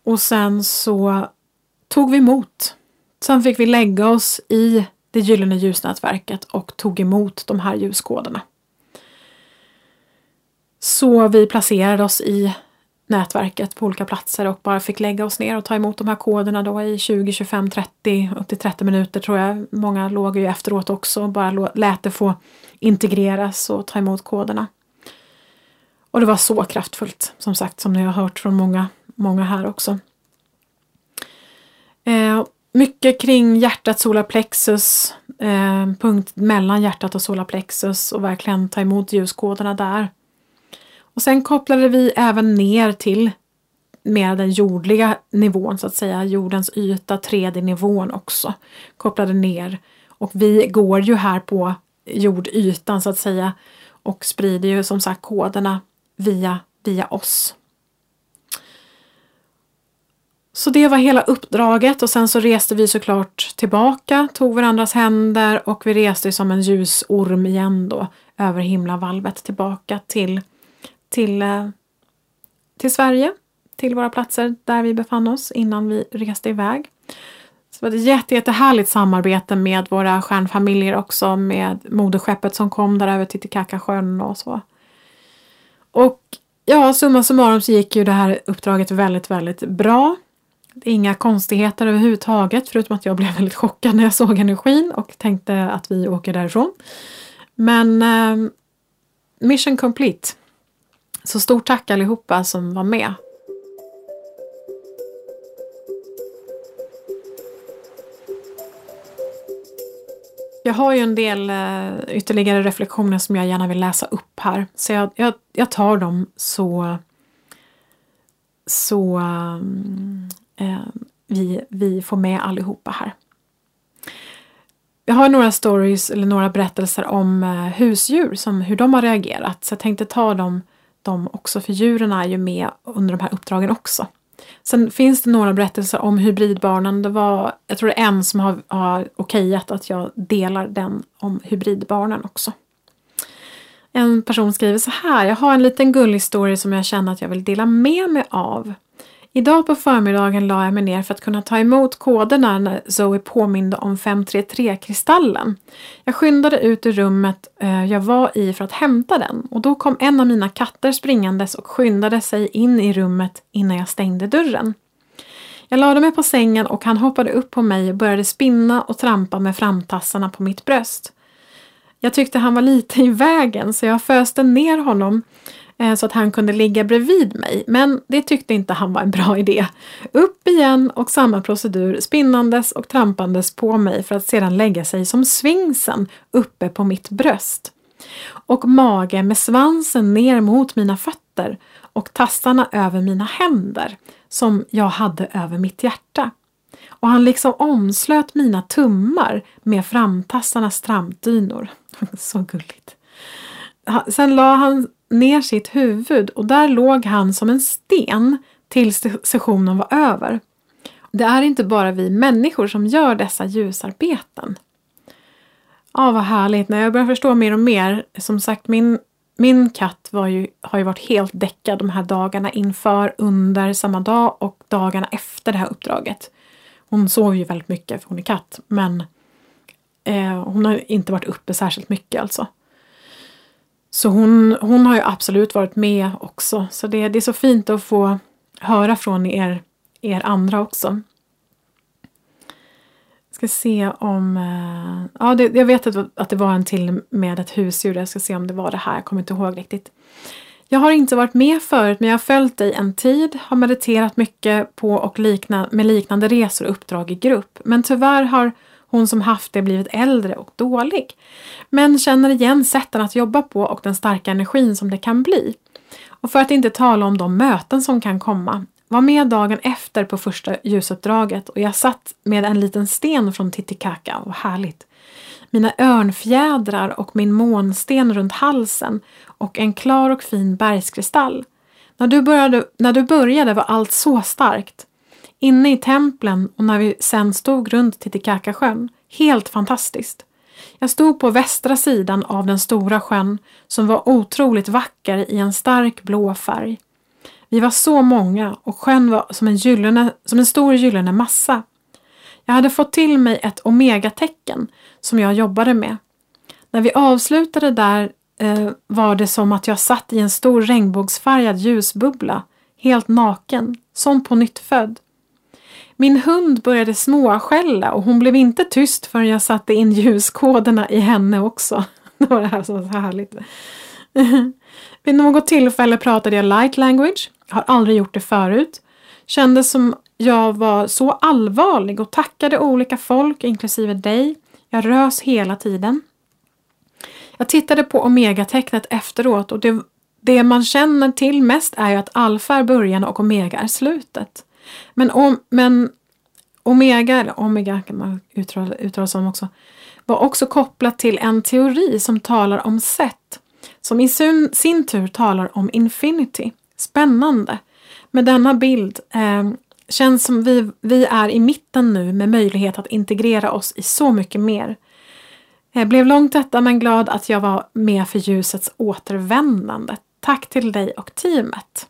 Och sen så tog vi emot. Sen fick vi lägga oss i det gyllene ljusnätverket och tog emot de här ljuskoderna. Så vi placerade oss i nätverket på olika platser och bara fick lägga oss ner och ta emot de här koderna då i 20, 25, 30, upp till 30 minuter tror jag. Många låg ju efteråt också och bara lät det få integreras och ta emot koderna. Och det var så kraftfullt, som sagt, som ni har hört från många, många här också. Eh, mycket kring hjärtat, solarplexus, eh, punkt mellan hjärtat och solarplexus och verkligen ta emot ljuskoderna där. Och sen kopplade vi även ner till mer den jordliga nivån så att säga, jordens yta, 3D-nivån också. Kopplade ner. Och vi går ju här på jordytan så att säga och sprider ju som sagt koderna via, via oss. Så det var hela uppdraget och sen så reste vi såklart tillbaka, tog varandras händer och vi reste som en ljusorm igen då över himlavalvet tillbaka till, till, eh, till Sverige, till våra platser där vi befann oss innan vi reste iväg. Så det var ett jätte, jättehärligt samarbete med våra stjärnfamiljer också med moderskeppet som kom där över Titicacasjön och så. Och ja, summa summarum så gick ju det här uppdraget väldigt, väldigt bra. Inga konstigheter överhuvudtaget förutom att jag blev väldigt chockad när jag såg energin och tänkte att vi åker därifrån. Men eh, mission complete. Så stort tack allihopa som var med. Jag har ju en del eh, ytterligare reflektioner som jag gärna vill läsa upp här. Så jag, jag, jag tar dem så, så eh, vi, vi får med allihopa här. jag har några stories eller några berättelser om eh, husdjur, som hur de har reagerat. Så jag tänkte ta dem, dem också, för djuren är ju med under de här uppdragen också. Sen finns det några berättelser om hybridbarnen. Det var, jag tror det är en som har, har okejat att jag delar den om hybridbarnen också. En person skriver så här. Jag har en liten gullig story som jag känner att jag vill dela med mig av. Idag på förmiddagen la jag mig ner för att kunna ta emot koderna när Zoe påminde om 533-kristallen. Jag skyndade ut ur rummet eh, jag var i för att hämta den och då kom en av mina katter springandes och skyndade sig in i rummet innan jag stängde dörren. Jag lade mig på sängen och han hoppade upp på mig och började spinna och trampa med framtassarna på mitt bröst. Jag tyckte han var lite i vägen så jag föste ner honom Eh, så att han kunde ligga bredvid mig. Men det tyckte inte han var en bra idé. Upp igen och samma procedur spinnandes och trampandes på mig för att sedan lägga sig som svingsen uppe på mitt bröst. Och mage med svansen ner mot mina fötter och tassarna över mina händer som jag hade över mitt hjärta. Och han liksom omslöt mina tummar med framtassarnas trampdynor. Så gulligt. Sen la han ner sitt huvud och där låg han som en sten tills sessionen var över. Det är inte bara vi människor som gör dessa ljusarbeten. Ja, vad härligt. När jag börjar förstå mer och mer. Som sagt, min, min katt var ju, har ju varit helt däckad de här dagarna inför, under samma dag och dagarna efter det här uppdraget. Hon sov ju väldigt mycket för hon är katt, men eh, hon har inte varit uppe särskilt mycket alltså. Så hon, hon har ju absolut varit med också. Så det, det är så fint att få höra från er, er andra också. Ska se om... Eh, ja, det, jag vet att, att det var en till med ett husdjur. Jag ska se om det var det här. Jag kommer inte ihåg riktigt. Jag har inte varit med förut men jag har följt dig en tid, har mediterat mycket på och likna, med liknande resor och uppdrag i grupp. Men tyvärr har hon som haft det blivit äldre och dålig. Men känner igen sätten att jobba på och den starka energin som det kan bli. Och för att inte tala om de möten som kan komma. Var med dagen efter på första ljusuppdraget och jag satt med en liten sten från Titicaca. Vad härligt! Mina örnfjädrar och min månsten runt halsen och en klar och fin bergskristall. När du, började, när du började var allt så starkt. Inne i templen och när vi sen stod runt Titicacasjön. Helt fantastiskt. Jag stod på västra sidan av den stora sjön som var otroligt vacker i en stark blå färg. Vi var så många och sjön var som en, gyllene, som en stor gyllene massa. Jag hade fått till mig ett omegatecken som jag jobbade med. När vi avslutade där eh, var det som att jag satt i en stor regnbågsfärgad ljusbubbla, helt naken, som på nytt född. Min hund började småskälla och hon blev inte tyst förrän jag satte in ljuskoderna i henne också. Det var det här som var så härligt. Vid något tillfälle pratade jag light language. Har aldrig gjort det förut. Kändes som jag var så allvarlig och tackade olika folk, inklusive dig. Jag rös hela tiden. Jag tittade på Omega-tecknet efteråt och det, det man känner till mest är ju att alfa är början och omega är slutet. Men, om, men omega, eller omega kan man uttala, uttala som också, var också kopplat till en teori som talar om set, som i sin, sin tur talar om infinity. Spännande! Med denna bild eh, känns som vi, vi är i mitten nu med möjlighet att integrera oss i så mycket mer. Jag blev långt detta men glad att jag var med för ljusets återvändande. Tack till dig och teamet!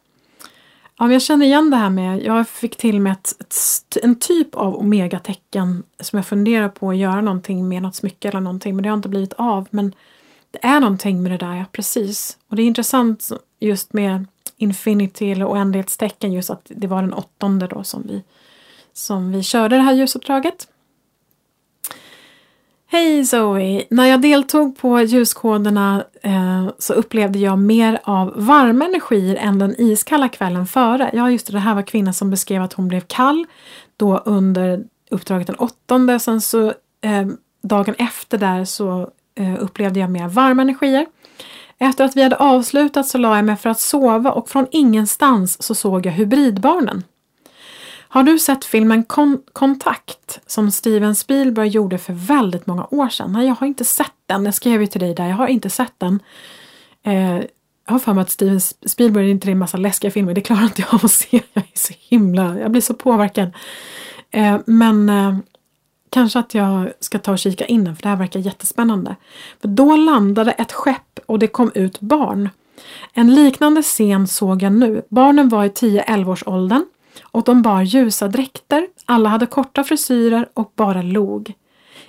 Ja, jag känner igen det här med, jag fick till med ett, ett, en typ av omegatecken som jag funderar på att göra någonting med något smycke eller någonting men det har inte blivit av. Men det är någonting med det där, ja precis. Och det är intressant just med Infinity eller oändlighetstecken just att det var den åttonde då som vi, som vi körde det här ljusuppdraget. Hej Zoe! När jag deltog på ljuskoderna eh, så upplevde jag mer av varma energier än den iskalla kvällen före. Ja, just det, det här var kvinnan som beskrev att hon blev kall då under uppdraget den åttonde. Sen så eh, dagen efter där så eh, upplevde jag mer varma energier. Efter att vi hade avslutat så la jag mig för att sova och från ingenstans så såg jag hybridbarnen. Har du sett filmen Kon Kontakt som Steven Spielberg gjorde för väldigt många år sedan? Nej, jag har inte sett den. Jag skrev ju till dig där, jag har inte sett den. Eh, jag har för mig att Steven Spielberg inte är en massa läskiga filmer, det klarar inte jag av att se. Jag är så himla, jag blir så påverkad. Eh, men eh, kanske att jag ska ta och kika in den för det här verkar jättespännande. För då landade ett skepp och det kom ut barn. En liknande scen såg jag nu. Barnen var i 10-11 års åldern och de bar ljusa dräkter, alla hade korta frisyrer och bara log.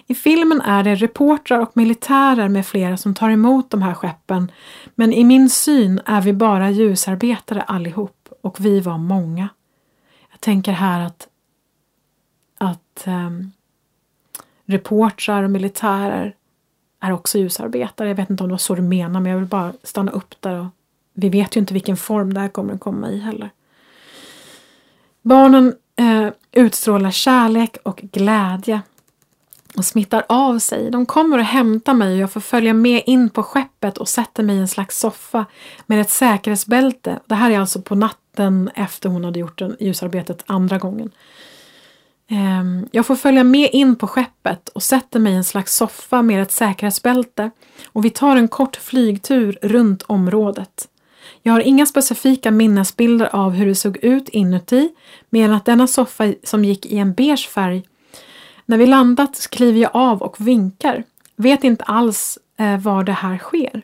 I filmen är det reportrar och militärer med flera som tar emot de här skeppen men i min syn är vi bara ljusarbetare allihop och vi var många. Jag tänker här att, att um, reportrar och militärer är också ljusarbetare. Jag vet inte om det var så du menar men jag vill bara stanna upp där. Och vi vet ju inte vilken form det här kommer att komma i heller. Barnen eh, utstrålar kärlek och glädje och smittar av sig. De kommer och hämtar mig och jag får följa med in på skeppet och sätter mig i en slags soffa med ett säkerhetsbälte. Det här är alltså på natten efter hon hade gjort ljusarbetet andra gången. Ehm, jag får följa med in på skeppet och sätter mig i en slags soffa med ett säkerhetsbälte och vi tar en kort flygtur runt området. Jag har inga specifika minnesbilder av hur det såg ut inuti mer än att denna soffa som gick i en beige färg. När vi landat kliver jag av och vinkar. Vet inte alls eh, var det här sker.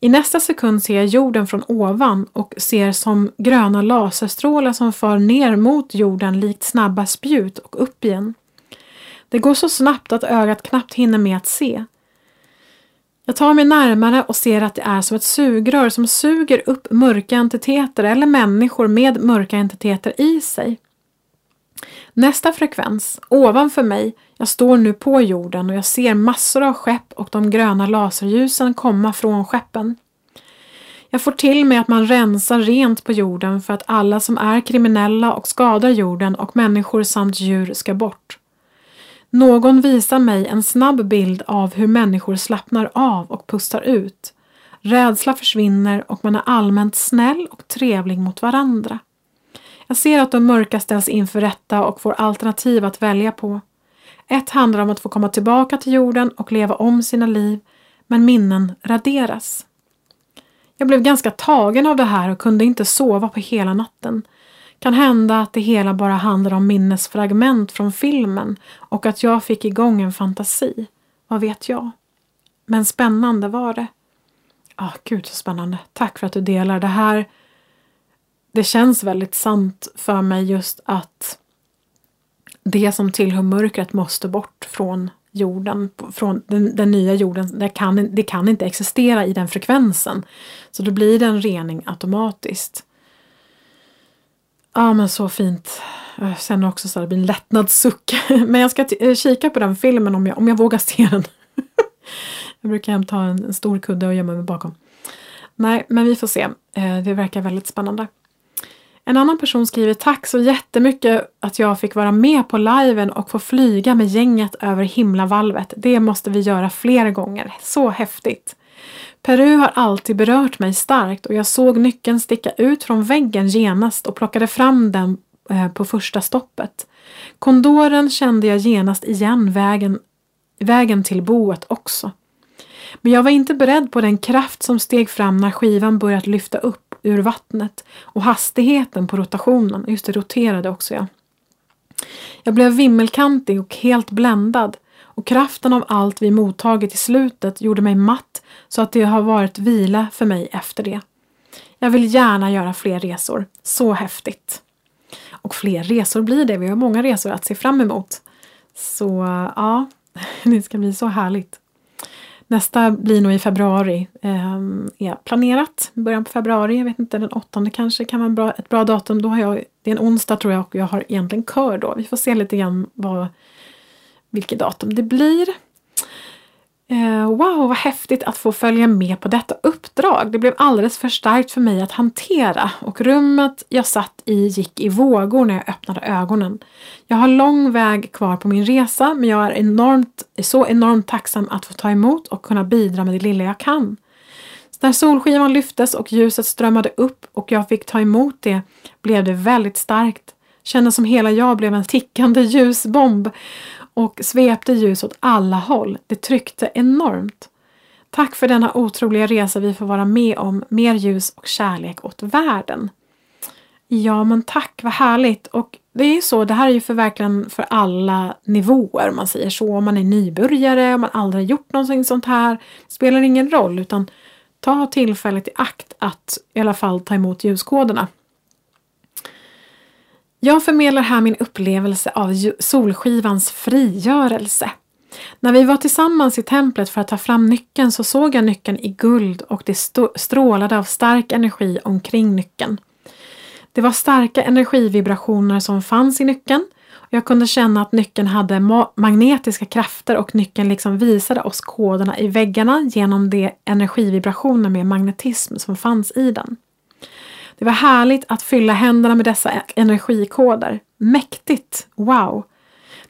I nästa sekund ser jag jorden från ovan och ser som gröna laserstrålar som far ner mot jorden likt snabba spjut och upp igen. Det går så snabbt att ögat knappt hinner med att se. Jag tar mig närmare och ser att det är som ett sugrör som suger upp mörka entiteter eller människor med mörka entiteter i sig. Nästa frekvens, ovanför mig, jag står nu på jorden och jag ser massor av skepp och de gröna laserljusen komma från skeppen. Jag får till mig att man rensar rent på jorden för att alla som är kriminella och skadar jorden och människor samt djur ska bort. Någon visar mig en snabb bild av hur människor slappnar av och pustar ut. Rädsla försvinner och man är allmänt snäll och trevlig mot varandra. Jag ser att de mörka ställs inför rätta och får alternativ att välja på. Ett handlar om att få komma tillbaka till jorden och leva om sina liv, men minnen raderas. Jag blev ganska tagen av det här och kunde inte sova på hela natten. Kan hända att det hela bara handlar om minnesfragment från filmen och att jag fick igång en fantasi. Vad vet jag? Men spännande var det. Ah, gud så spännande. Tack för att du delar det här. Det känns väldigt sant för mig just att det som tillhör mörkret måste bort från jorden, från den, den, nya jorden. Det kan, det kan inte existera i den frekvensen. Så då blir det en rening automatiskt. Ja men så fint. Sen också så det blir en lättnadssuck. Men jag ska eh, kika på den filmen om jag, om jag vågar se den. jag brukar ta en, en stor kudde och gömma mig bakom. Nej, men vi får se. Eh, det verkar väldigt spännande. En annan person skriver tack så jättemycket att jag fick vara med på liven och få flyga med gänget över himlavalvet. Det måste vi göra fler gånger. Så häftigt! Peru har alltid berört mig starkt och jag såg nyckeln sticka ut från väggen genast och plockade fram den eh, på första stoppet. Kondoren kände jag genast igen vägen, vägen till boet också. Men jag var inte beredd på den kraft som steg fram när skivan börjat lyfta upp ur vattnet och hastigheten på rotationen. Just det, roterade också jag. Jag blev vimmelkantig och helt bländad och kraften av allt vi mottagit i slutet gjorde mig matt så att det har varit vila för mig efter det. Jag vill gärna göra fler resor. Så häftigt! Och fler resor blir det. Vi har många resor att se fram emot. Så ja, det ska bli så härligt. Nästa blir nog i februari. Eh, är planerat. Början på februari. Jag vet inte, den åttonde kanske kan vara bra, ett bra datum. Då har jag, det är en onsdag tror jag och jag har egentligen kör då. Vi får se lite grann vad, vilket datum det blir. Eh, wow, vad häftigt att få följa med på detta uppdrag. Det blev alldeles för starkt för mig att hantera och rummet jag satt i gick i vågor när jag öppnade ögonen. Jag har lång väg kvar på min resa men jag är enormt, så enormt tacksam att få ta emot och kunna bidra med det lilla jag kan. Så när solskivan lyftes och ljuset strömmade upp och jag fick ta emot det blev det väldigt starkt. Kändes som hela jag blev en tickande ljusbomb och svepte ljus åt alla håll. Det tryckte enormt. Tack för denna otroliga resa vi får vara med om. Mer ljus och kärlek åt världen. Ja, men tack, vad härligt. Och det är ju så, det här är ju för verkligen för alla nivåer, om man säger så. Om man är nybörjare, om man aldrig gjort någonting sånt här. Det spelar ingen roll, utan ta tillfället i akt att i alla fall ta emot ljuskoderna. Jag förmedlar här min upplevelse av solskivans frigörelse. När vi var tillsammans i templet för att ta fram nyckeln så såg jag nyckeln i guld och det strålade av stark energi omkring nyckeln. Det var starka energivibrationer som fanns i nyckeln. Jag kunde känna att nyckeln hade ma magnetiska krafter och nyckeln liksom visade oss koderna i väggarna genom de energivibrationer med magnetism som fanns i den. Det var härligt att fylla händerna med dessa energikoder. Mäktigt! Wow!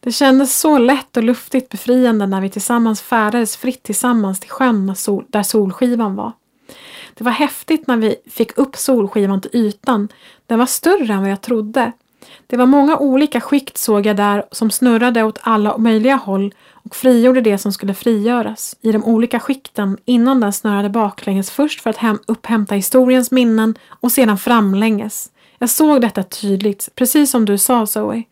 Det kändes så lätt och luftigt befriande när vi tillsammans färdades fritt tillsammans till sjön där solskivan var. Det var häftigt när vi fick upp solskivan till ytan. Den var större än vad jag trodde. Det var många olika skikt såg jag där som snurrade åt alla möjliga håll och frigjorde det som skulle frigöras i de olika skikten innan den snurrade baklänges först för att hem upphämta historiens minnen och sedan framlänges. Jag såg detta tydligt, precis som du sa Zoe.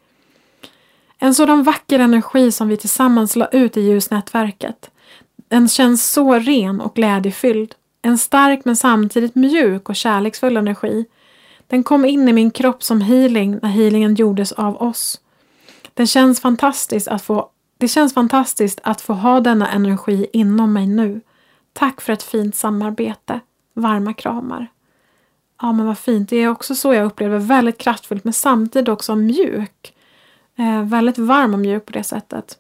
En sådan vacker energi som vi tillsammans la ut i ljusnätverket. Den känns så ren och glädjefylld. En stark men samtidigt mjuk och kärleksfull energi. Den kom in i min kropp som healing när healingen gjordes av oss. Det känns fantastiskt att få, det känns fantastiskt att få ha denna energi inom mig nu. Tack för ett fint samarbete. Varma kramar. Ja men vad fint. Det är också så jag upplever väldigt kraftfullt men samtidigt också mjuk. Eh, väldigt varm och mjuk på det sättet.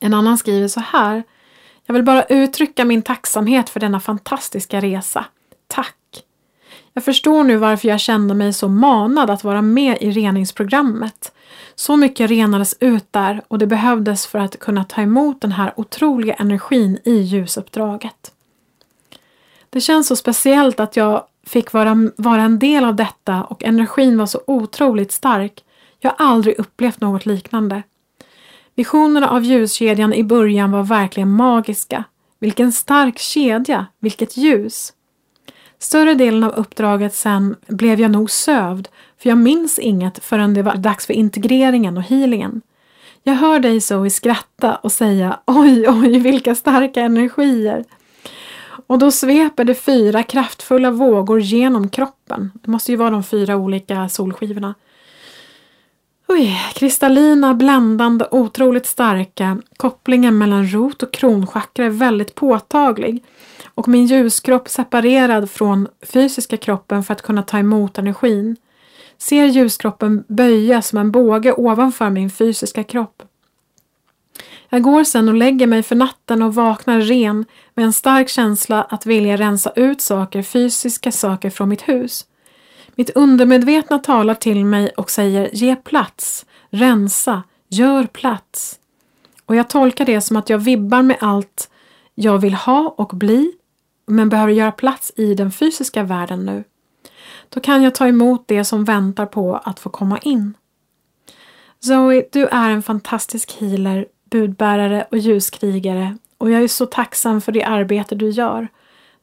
En annan skriver så här. Jag vill bara uttrycka min tacksamhet för denna fantastiska resa. Tack! Jag förstår nu varför jag kände mig så manad att vara med i reningsprogrammet. Så mycket renades ut där och det behövdes för att kunna ta emot den här otroliga energin i ljusuppdraget. Det känns så speciellt att jag fick vara, vara en del av detta och energin var så otroligt stark. Jag har aldrig upplevt något liknande. Visionerna av ljuskedjan i början var verkligen magiska. Vilken stark kedja, vilket ljus! Större delen av uppdraget sen blev jag nog sövd, för jag minns inget förrän det var dags för integreringen och healingen. Jag hör dig Zoe skratta och säga oj, oj, vilka starka energier! Och då sveper det fyra kraftfulla vågor genom kroppen. Det måste ju vara de fyra olika solskivorna. Oj, kristallina, bländande, otroligt starka. Kopplingen mellan rot och kronchakra är väldigt påtaglig. Och min ljuskropp separerad från fysiska kroppen för att kunna ta emot energin. Ser ljuskroppen böja som en båge ovanför min fysiska kropp. Jag går sen och lägger mig för natten och vaknar ren med en stark känsla att vilja rensa ut saker, fysiska saker från mitt hus. Mitt undermedvetna talar till mig och säger ge plats, rensa, gör plats. Och jag tolkar det som att jag vibbar med allt jag vill ha och bli men behöver göra plats i den fysiska världen nu. Då kan jag ta emot det som väntar på att få komma in. Zoe, du är en fantastisk healer, budbärare och ljuskrigare och jag är så tacksam för det arbete du gör.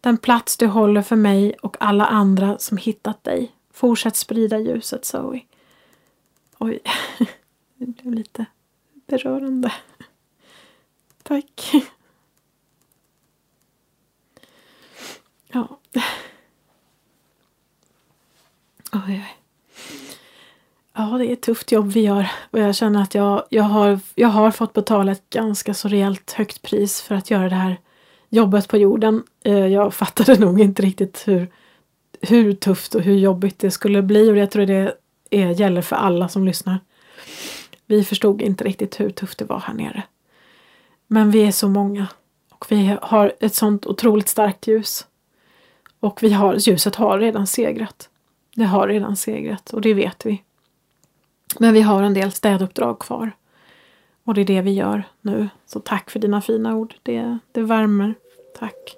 Den plats du håller för mig och alla andra som hittat dig. Fortsätt sprida ljuset Zoe. Oj, det blev lite berörande. Tack. Ja. Oj, oj. Ja, det är ett tufft jobb vi gör och jag känner att jag, jag, har, jag har fått betala ett ganska så rejält högt pris för att göra det här jobbet på jorden. Eh, jag fattade nog inte riktigt hur hur tufft och hur jobbigt det skulle bli och jag tror det är, gäller för alla som lyssnar. Vi förstod inte riktigt hur tufft det var här nere. Men vi är så många och vi har ett sånt otroligt starkt ljus. Och vi har, ljuset har redan segrat. Det har redan segrat och det vet vi. Men vi har en del städuppdrag kvar. Och det är det vi gör nu. Så tack för dina fina ord. Det, det värmer. Tack.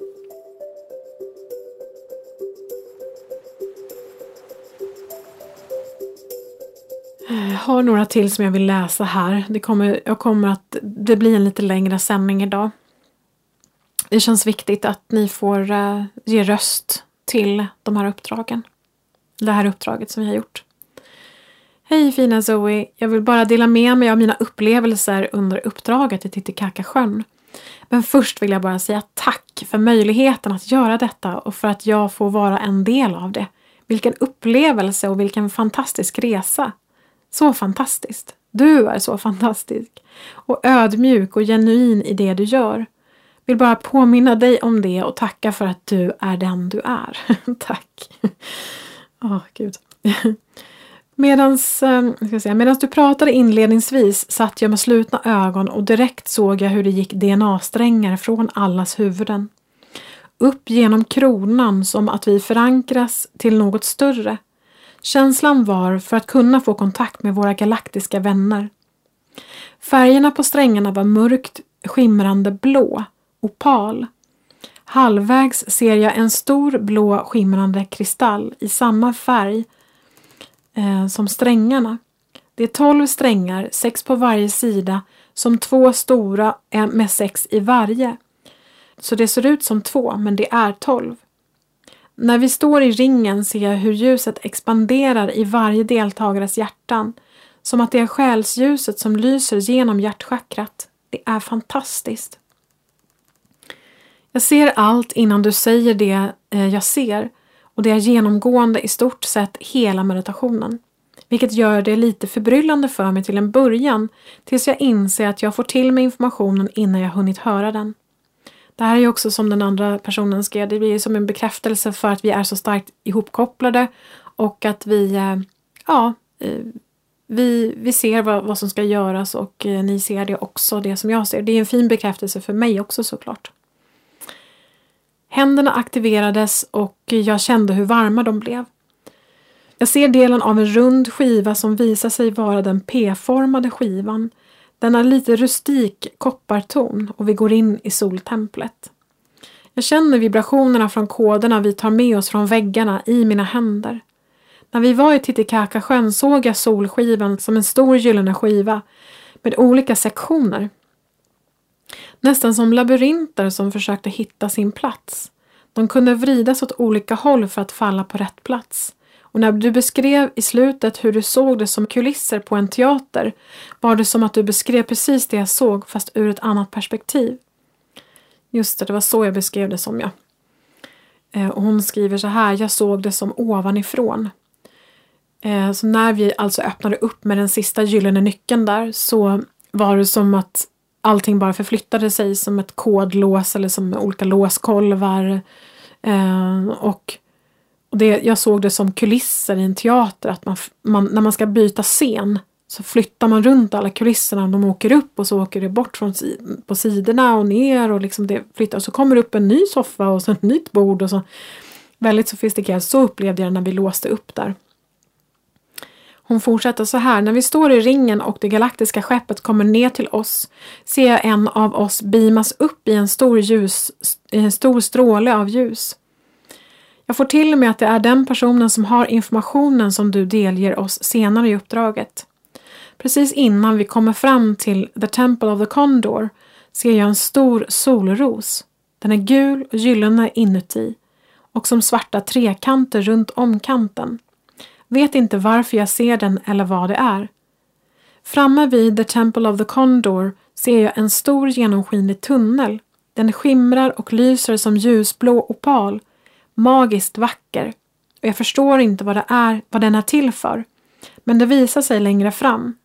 Jag har några till som jag vill läsa här. Det kommer, jag kommer att, det blir en lite längre sändning idag. Det känns viktigt att ni får eh, ge röst till de här uppdragen. Det här uppdraget som vi har gjort. Hej fina Zoe! Jag vill bara dela med mig av mina upplevelser under uppdraget i Titicacasjön. Men först vill jag bara säga tack för möjligheten att göra detta och för att jag får vara en del av det. Vilken upplevelse och vilken fantastisk resa! Så fantastiskt! Du är så fantastisk! Och ödmjuk och genuin i det du gör. Vill bara påminna dig om det och tacka för att du är den du är. Tack! Oh, gud. Medans, ehm, säga, medans du pratade inledningsvis satt jag med slutna ögon och direkt såg jag hur det gick DNA-strängar från allas huvuden. Upp genom kronan som att vi förankras till något större. Känslan var för att kunna få kontakt med våra galaktiska vänner. Färgerna på strängarna var mörkt skimrande blå, opal. Halvvägs ser jag en stor blå skimrande kristall i samma färg eh, som strängarna. Det är tolv strängar, sex på varje sida, som två stora med sex i varje. Så det ser ut som två, men det är tolv. När vi står i ringen ser jag hur ljuset expanderar i varje deltagares hjärtan. Som att det är själsljuset som lyser genom hjärtchakrat. Det är fantastiskt. Jag ser allt innan du säger det eh, jag ser och det är genomgående i stort sett hela meditationen. Vilket gör det lite förbryllande för mig till en början tills jag inser att jag får till mig informationen innan jag hunnit höra den. Det här är ju också som den andra personen skrev, det blir som en bekräftelse för att vi är så starkt ihopkopplade och att vi, eh, ja, eh, vi, vi ser vad, vad som ska göras och ni ser det också, det som jag ser. Det är en fin bekräftelse för mig också såklart. Händerna aktiverades och jag kände hur varma de blev. Jag ser delen av en rund skiva som visar sig vara den P-formade skivan. Den har lite rustik kopparton och vi går in i soltemplet. Jag känner vibrationerna från koderna vi tar med oss från väggarna i mina händer. När vi var i Titicacasjön såg jag solskivan som en stor gyllene skiva med olika sektioner. Nästan som labyrinter som försökte hitta sin plats. De kunde vridas åt olika håll för att falla på rätt plats. Och när du beskrev i slutet hur du såg det som kulisser på en teater var det som att du beskrev precis det jag såg fast ur ett annat perspektiv. Just det, det var så jag beskrev det som jag. Eh, och hon skriver så här, jag såg det som ovanifrån. Eh, så när vi alltså öppnade upp med den sista gyllene nyckeln där så var det som att allting bara förflyttade sig som ett kodlås eller som olika låskolvar. Eh, och och det, jag såg det som kulisser i en teater, att man, man, när man ska byta scen så flyttar man runt alla kulisserna. De åker upp och så åker det bort från, på sidorna och ner och liksom det flyttar. Och så kommer det upp en ny soffa och så ett nytt bord. och så Väldigt sofistikerat. Så upplevde jag det när vi låste upp där. Hon fortsätter så här. När vi står i ringen och det galaktiska skeppet kommer ner till oss ser jag en av oss beamas upp i en stor, ljus, i en stor stråle av ljus. Jag får till med att det är den personen som har informationen som du delger oss senare i uppdraget. Precis innan vi kommer fram till The Temple of the Condor ser jag en stor solros. Den är gul och gyllene inuti och som svarta trekanter runt om kanten. Vet inte varför jag ser den eller vad det är. Framme vid The Temple of the Condor ser jag en stor genomskinlig tunnel. Den skimrar och lyser som ljusblå opal magiskt vacker och jag förstår inte vad det är, vad den är till för. Men det visar sig längre fram.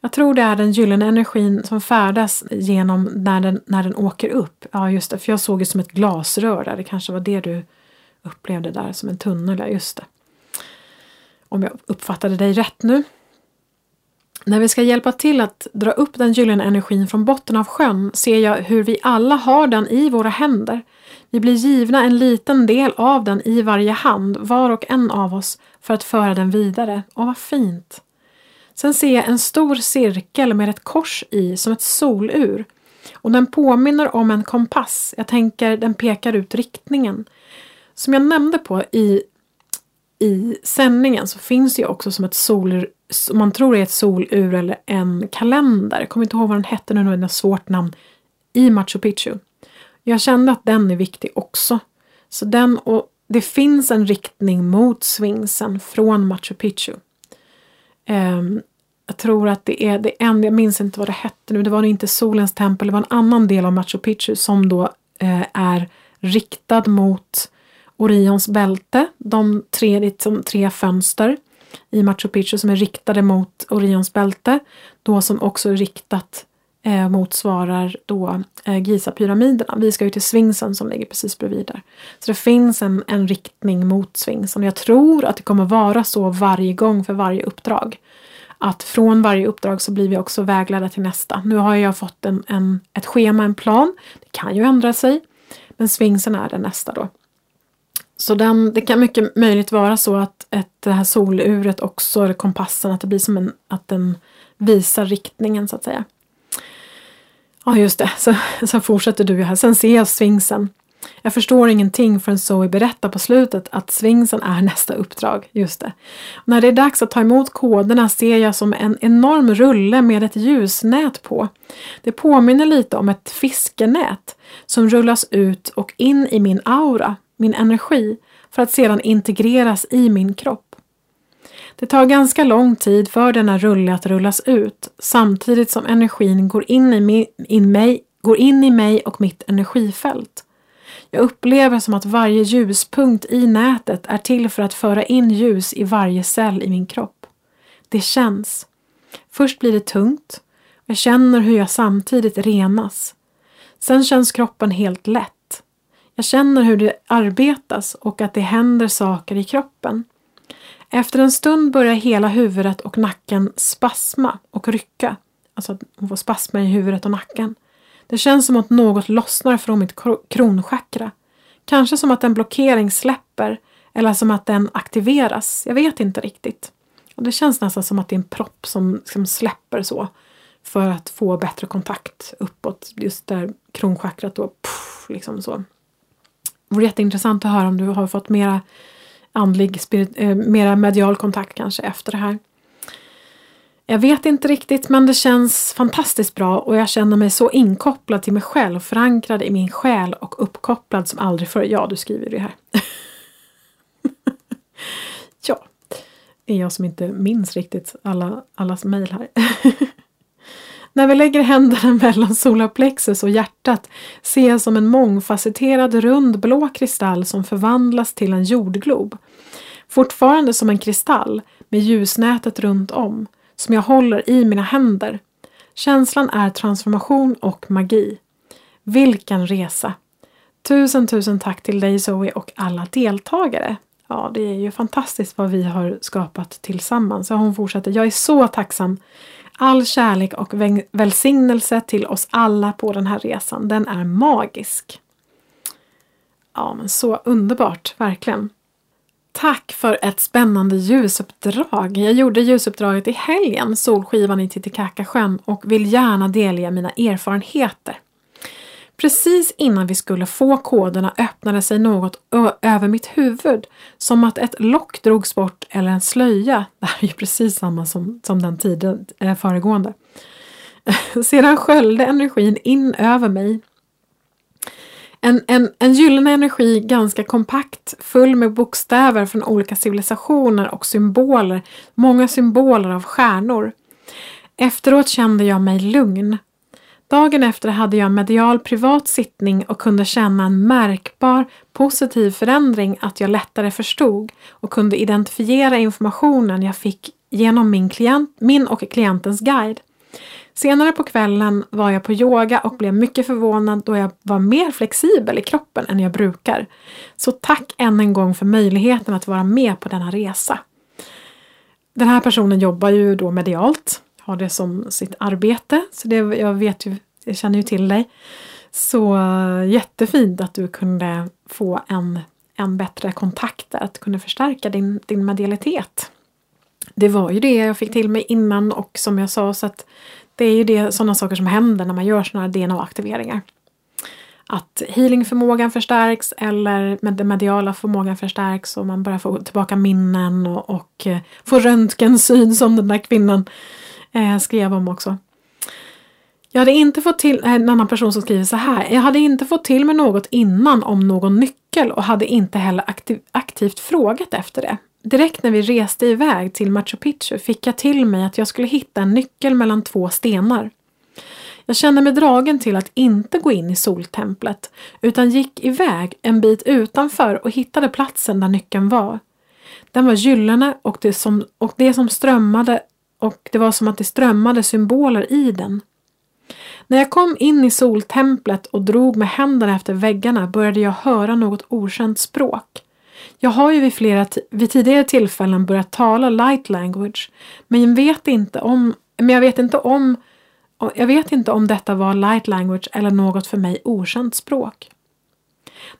Jag tror det är den gyllene energin som färdas genom när den, när den åker upp. Ja, just det, för jag såg det som ett glasrör där. Det kanske var det du upplevde där, som en tunnel. Ja, just det. Om jag uppfattade dig rätt nu. När vi ska hjälpa till att dra upp den gyllene energin från botten av sjön ser jag hur vi alla har den i våra händer. Vi blir givna en liten del av den i varje hand, var och en av oss, för att föra den vidare. Åh, vad fint! Sen ser jag en stor cirkel med ett kors i som ett solur. Och den påminner om en kompass. Jag tänker den pekar ut riktningen. Som jag nämnde på i i sändningen så finns det ju också som ett sol, man tror är ett solur eller en kalender. Jag kommer inte ihåg vad den hette nu, det är ett svårt namn. I Machu Picchu. Jag kände att den är viktig också. Så den och det finns en riktning mot svingsen från Machu Picchu. Um, jag tror att det är det enda, jag minns inte vad det hette nu, det var inte Solens tempel, det var en annan del av Machu Picchu som då eh, är riktad mot Orions bälte, de tre, liksom, tre fönster i Machu Picchu som är riktade mot Orions bälte, då som också är riktat eh, motsvarar då eh, Giza-pyramiderna. Vi ska ju till Svingsen som ligger precis bredvid där. Så det finns en, en riktning mot Svingsen. Jag tror att det kommer vara så varje gång för varje uppdrag. Att från varje uppdrag så blir vi också vägledda till nästa. Nu har jag fått en, en, ett schema, en plan. Det kan ju ändra sig. Men Svingsen är det nästa då. Så den, det kan mycket möjligt vara så att ett, det här soluret också, eller kompassen, att det blir som en, att den visar riktningen så att säga. Ja, just det. Så, så fortsätter du här. Sen ser jag svingsen. Jag förstår ingenting förrän Zoe berättar på slutet att svingsen är nästa uppdrag. Just det. När det är dags att ta emot koderna ser jag som en enorm rulle med ett ljusnät på. Det påminner lite om ett fiskenät som rullas ut och in i min aura, min energi, för att sedan integreras i min kropp. Det tar ganska lång tid för denna rulle att rullas ut samtidigt som energin går in i, mig, in mig, går in i mig och mitt energifält. Jag upplever som att varje ljuspunkt i nätet är till för att föra in ljus i varje cell i min kropp. Det känns. Först blir det tungt. Jag känner hur jag samtidigt renas. Sen känns kroppen helt lätt. Jag känner hur det arbetas och att det händer saker i kroppen. Efter en stund börjar hela huvudet och nacken spasma och rycka. Alltså att hon får spasmer i huvudet och nacken. Det känns som att något lossnar från mitt kronchakra. Kanske som att en blockering släpper eller som att den aktiveras. Jag vet inte riktigt. Och Det känns nästan som att det är en propp som, som släpper så för att få bättre kontakt uppåt. Just där kronchakrat då, puff, liksom så. Vore jätteintressant att höra om du har fått mera andlig, spirit, eh, mera medial kontakt kanske efter det här. Jag vet inte riktigt men det känns fantastiskt bra och jag känner mig så inkopplad till mig själv, förankrad i min själ och uppkopplad som aldrig förr. Ja, du skriver det här. ja, det är jag som inte minns riktigt alla, allas mejl här. När vi lägger händerna mellan solarplexus och hjärtat ser jag som en mångfacetterad rund blå kristall som förvandlas till en jordglob. Fortfarande som en kristall med ljusnätet runt om som jag håller i mina händer. Känslan är transformation och magi. Vilken resa! Tusen tusen tack till dig Zoe och alla deltagare. Ja, det är ju fantastiskt vad vi har skapat tillsammans. Och hon fortsätter. Jag är så tacksam All kärlek och välsignelse till oss alla på den här resan, den är magisk. Ja, men så underbart, verkligen. Tack för ett spännande ljusuppdrag. Jag gjorde ljusuppdraget i helgen, Solskivan i Titicacasjön och vill gärna delge mina erfarenheter. Precis innan vi skulle få koderna öppnade sig något över mitt huvud. Som att ett lock drogs bort eller en slöja. Det här är ju precis samma som, som den tiden eh, föregående. Sedan sköljde energin in över mig. En, en, en gyllene energi, ganska kompakt, full med bokstäver från olika civilisationer och symboler. Många symboler av stjärnor. Efteråt kände jag mig lugn. Dagen efter hade jag medial privat sittning och kunde känna en märkbar positiv förändring att jag lättare förstod och kunde identifiera informationen jag fick genom min, klient, min och klientens guide. Senare på kvällen var jag på yoga och blev mycket förvånad då jag var mer flexibel i kroppen än jag brukar. Så tack än en gång för möjligheten att vara med på denna resa. Den här personen jobbar ju då medialt har det som sitt arbete. Så det, jag vet ju, jag känner ju till dig. Så eh, jättefint att du kunde få en, en bättre kontakt att kunna förstärka din, din medialitet. Det var ju det jag fick till mig innan och som jag sa så att det är ju det, sådana saker som händer när man gör sådana här DNA-aktiveringar. att healingförmågan förstärks eller med den mediala förmågan förstärks och man börjar få tillbaka minnen och, och eh, få röntgensyn som den där kvinnan eh, skrev om också. Jag hade inte fått till, eh, en annan person som skriver så här. Jag hade inte fått till mig något innan om någon nyckel och hade inte heller aktiv, aktivt frågat efter det. Direkt när vi reste iväg till Machu Picchu fick jag till mig att jag skulle hitta en nyckel mellan två stenar. Jag kände mig dragen till att inte gå in i soltemplet utan gick iväg en bit utanför och hittade platsen där nyckeln var. Den var gyllene och det som, och det som strömmade och det var som att det strömmade symboler i den. När jag kom in i soltemplet och drog med händerna efter väggarna började jag höra något okänt språk. Jag har ju vid flera vid tidigare tillfällen börjat tala light language men jag vet inte om, men jag vet inte om jag vet inte om detta var light language eller något för mig okänt språk.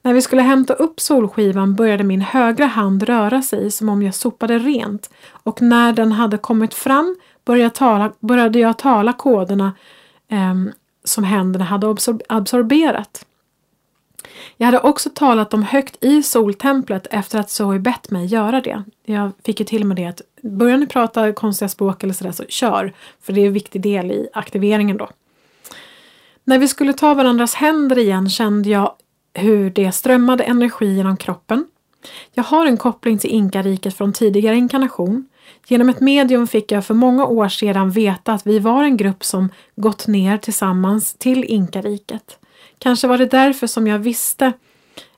När vi skulle hämta upp solskivan började min högra hand röra sig som om jag sopade rent och när den hade kommit fram började jag tala, började jag tala koderna eh, som händerna hade absorberat. Jag hade också talat dem högt i soltemplet efter att Zoe bett mig göra det. Jag fick ju till med det att börjar ni prata konstiga språk eller sådär så kör, för det är en viktig del i aktiveringen då. När vi skulle ta varandras händer igen kände jag hur det strömmade energi genom kroppen. Jag har en koppling till inkariket från tidigare inkarnation. Genom ett medium fick jag för många år sedan veta att vi var en grupp som gått ner tillsammans till inkariket. Kanske var det därför som jag visste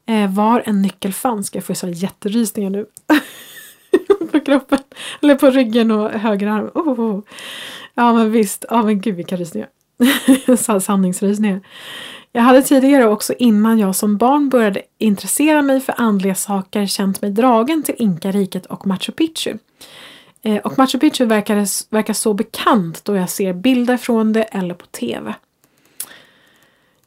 eh, var en nyckel fanns. Jag får så jätterysningar nu. på kroppen. Eller på ryggen och höger arm. Oh, oh. oh. Ja men visst, ja men gud vilka rysningar. Sanningsrysningar. Jag hade tidigare också innan jag som barn började intressera mig för andliga saker känt mig dragen till Inkariket och Machu Picchu. Eh, och Machu Picchu verkar, verkar så bekant då jag ser bilder från det eller på TV.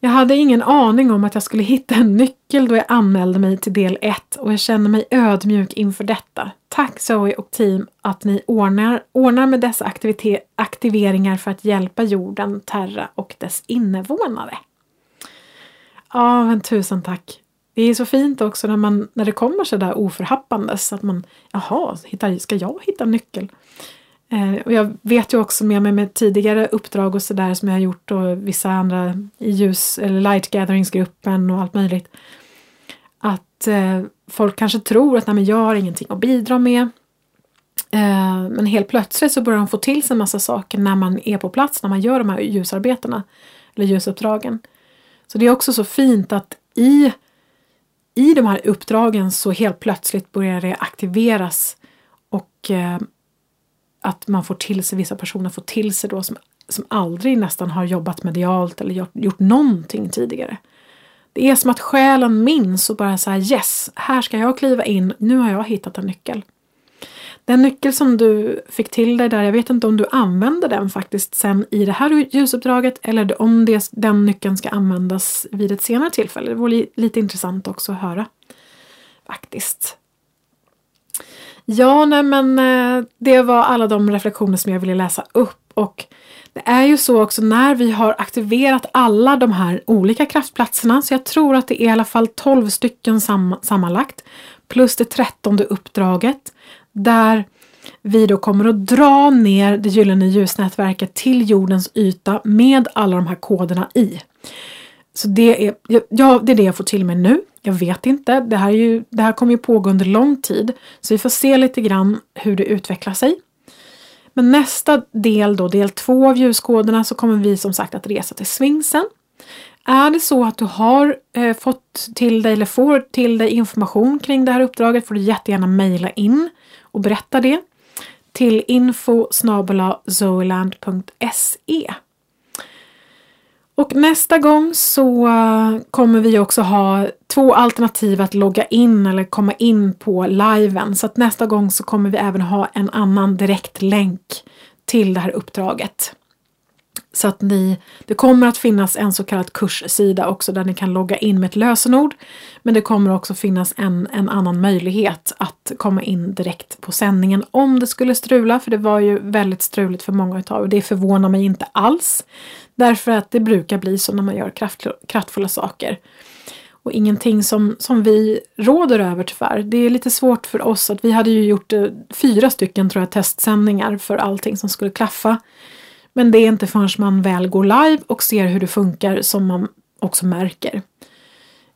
Jag hade ingen aning om att jag skulle hitta en nyckel då jag anmälde mig till del 1 och jag känner mig ödmjuk inför detta. Tack Zoe och team att ni ordnar, ordnar med dessa aktiveringar för att hjälpa jorden, Terra och dess invånare. Ja, men tusen tack. Det är så fint också när, man, när det kommer så där oförhappandes att man, jaha, hittar, ska jag hitta nyckel? Eh, och jag vet ju också med mig med tidigare uppdrag och sådär som jag har gjort och vissa andra i ljus eller light gatheringsgruppen och allt möjligt. Att eh, folk kanske tror att nej, men jag har ingenting att bidra med. Eh, men helt plötsligt så börjar de få till sig en massa saker när man är på plats, när man gör de här ljusarbetena eller ljusuppdragen. Så det är också så fint att i, i de här uppdragen så helt plötsligt börjar det aktiveras och eh, att man får till sig, vissa personer får till sig då som, som aldrig nästan har jobbat medialt eller gjort, gjort någonting tidigare. Det är som att själen minns och bara säger yes, här ska jag kliva in, nu har jag hittat en nyckel. Den nyckel som du fick till dig där, jag vet inte om du använder den faktiskt sen i det här ljusuppdraget eller om det, den nyckeln ska användas vid ett senare tillfälle. Det vore lite intressant också att höra. Faktiskt. Ja, nej men eh, det var alla de reflektioner som jag ville läsa upp och det är ju så också när vi har aktiverat alla de här olika kraftplatserna, så jag tror att det är i alla fall 12 stycken sam sammanlagt, plus det trettonde uppdraget, där vi då kommer att dra ner det gyllene ljusnätverket till jordens yta med alla de här koderna i. Så det är, ja, det är det jag får till mig nu. Jag vet inte. Det här, är ju, det här kommer ju pågå under lång tid. Så vi får se lite grann hur det utvecklar sig. Men nästa del då, del två av ljuskoderna, så kommer vi som sagt att resa till Svingsen. Är det så att du har eh, fått till dig eller får till dig information kring det här uppdraget får du jättegärna mejla in och berätta det till info zoeland.se och nästa gång så eh, kommer vi också ha två alternativ att logga in eller komma in på liven. Så att nästa gång så kommer vi även ha en annan direktlänk till det här uppdraget. Så att ni, det kommer att finnas en så kallad kurssida också där ni kan logga in med ett lösenord. Men det kommer också finnas en, en annan möjlighet att komma in direkt på sändningen om det skulle strula. För det var ju väldigt struligt för många utav er. Det förvånar mig inte alls. Därför att det brukar bli så när man gör kraft, kraftfulla saker. Och ingenting som, som vi råder över tyvärr. Det är lite svårt för oss att vi hade ju gjort eh, fyra stycken tror jag testsändningar för allting som skulle klaffa. Men det är inte förrän man väl går live och ser hur det funkar som man också märker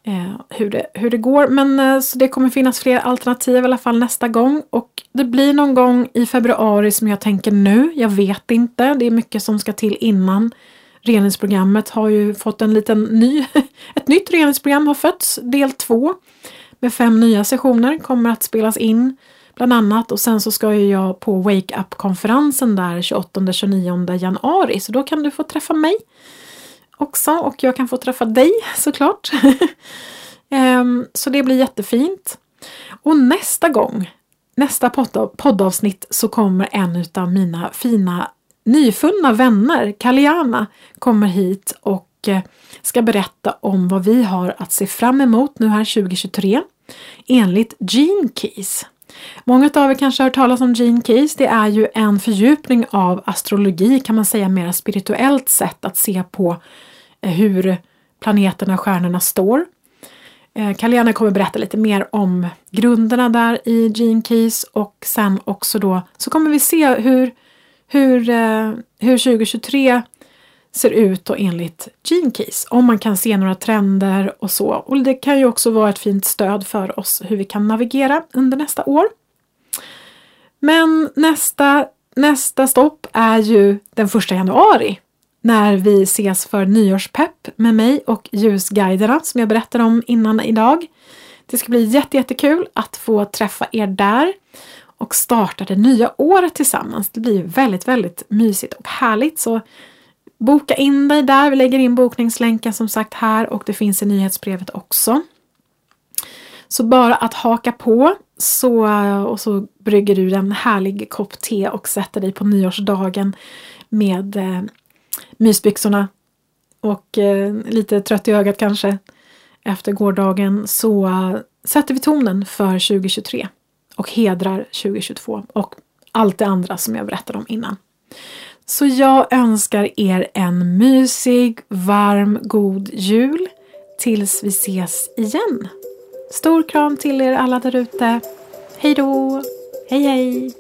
eh, hur, det, hur det går. Men eh, så det kommer finnas fler alternativ i alla fall nästa gång. Och det blir någon gång i februari som jag tänker nu. Jag vet inte. Det är mycket som ska till innan. Reningsprogrammet har ju fått en liten ny, ett nytt reningsprogram har fötts, del två. Med fem nya sessioner kommer att spelas in bland annat och sen så ska ju jag på Wake Up-konferensen där 28-29 januari så då kan du få träffa mig också och jag kan få träffa dig såklart. um, så det blir jättefint. Och nästa gång, nästa poddavsnitt så kommer en av mina fina nyfunna vänner, Kaliana, kommer hit och eh, ska berätta om vad vi har att se fram emot nu här 2023 enligt Gene Keys. Många av er kanske har hört talas om Gene Keys. Det är ju en fördjupning av astrologi kan man säga, mer spirituellt sätt att se på eh, hur planeterna och stjärnorna står. Eh, Kalena kommer berätta lite mer om grunderna där i Gene Keys och sen också då så kommer vi se hur, hur, eh, hur 2023 ser ut och enligt Gene Keys. Om man kan se några trender och så. Och det kan ju också vara ett fint stöd för oss hur vi kan navigera under nästa år. Men nästa, nästa stopp är ju den första januari när vi ses för nyårspepp med mig och ljusguiderna som jag berättade om innan idag. Det ska bli jättekul att få träffa er där och starta det nya året tillsammans. Det blir väldigt, väldigt mysigt och härligt. Så Boka in dig där. Vi lägger in bokningslänken som sagt här och det finns i nyhetsbrevet också. Så bara att haka på så, och så brygger du en härlig kopp te och sätter dig på nyårsdagen med eh, mysbyxorna och eh, lite trött i ögat kanske efter gårdagen så uh, sätter vi tonen för 2023 och hedrar 2022 och allt det andra som jag berättade om innan. Så jag önskar er en mysig, varm, god jul tills vi ses igen. Stor kram till er alla därute. Hej då! Hej hej!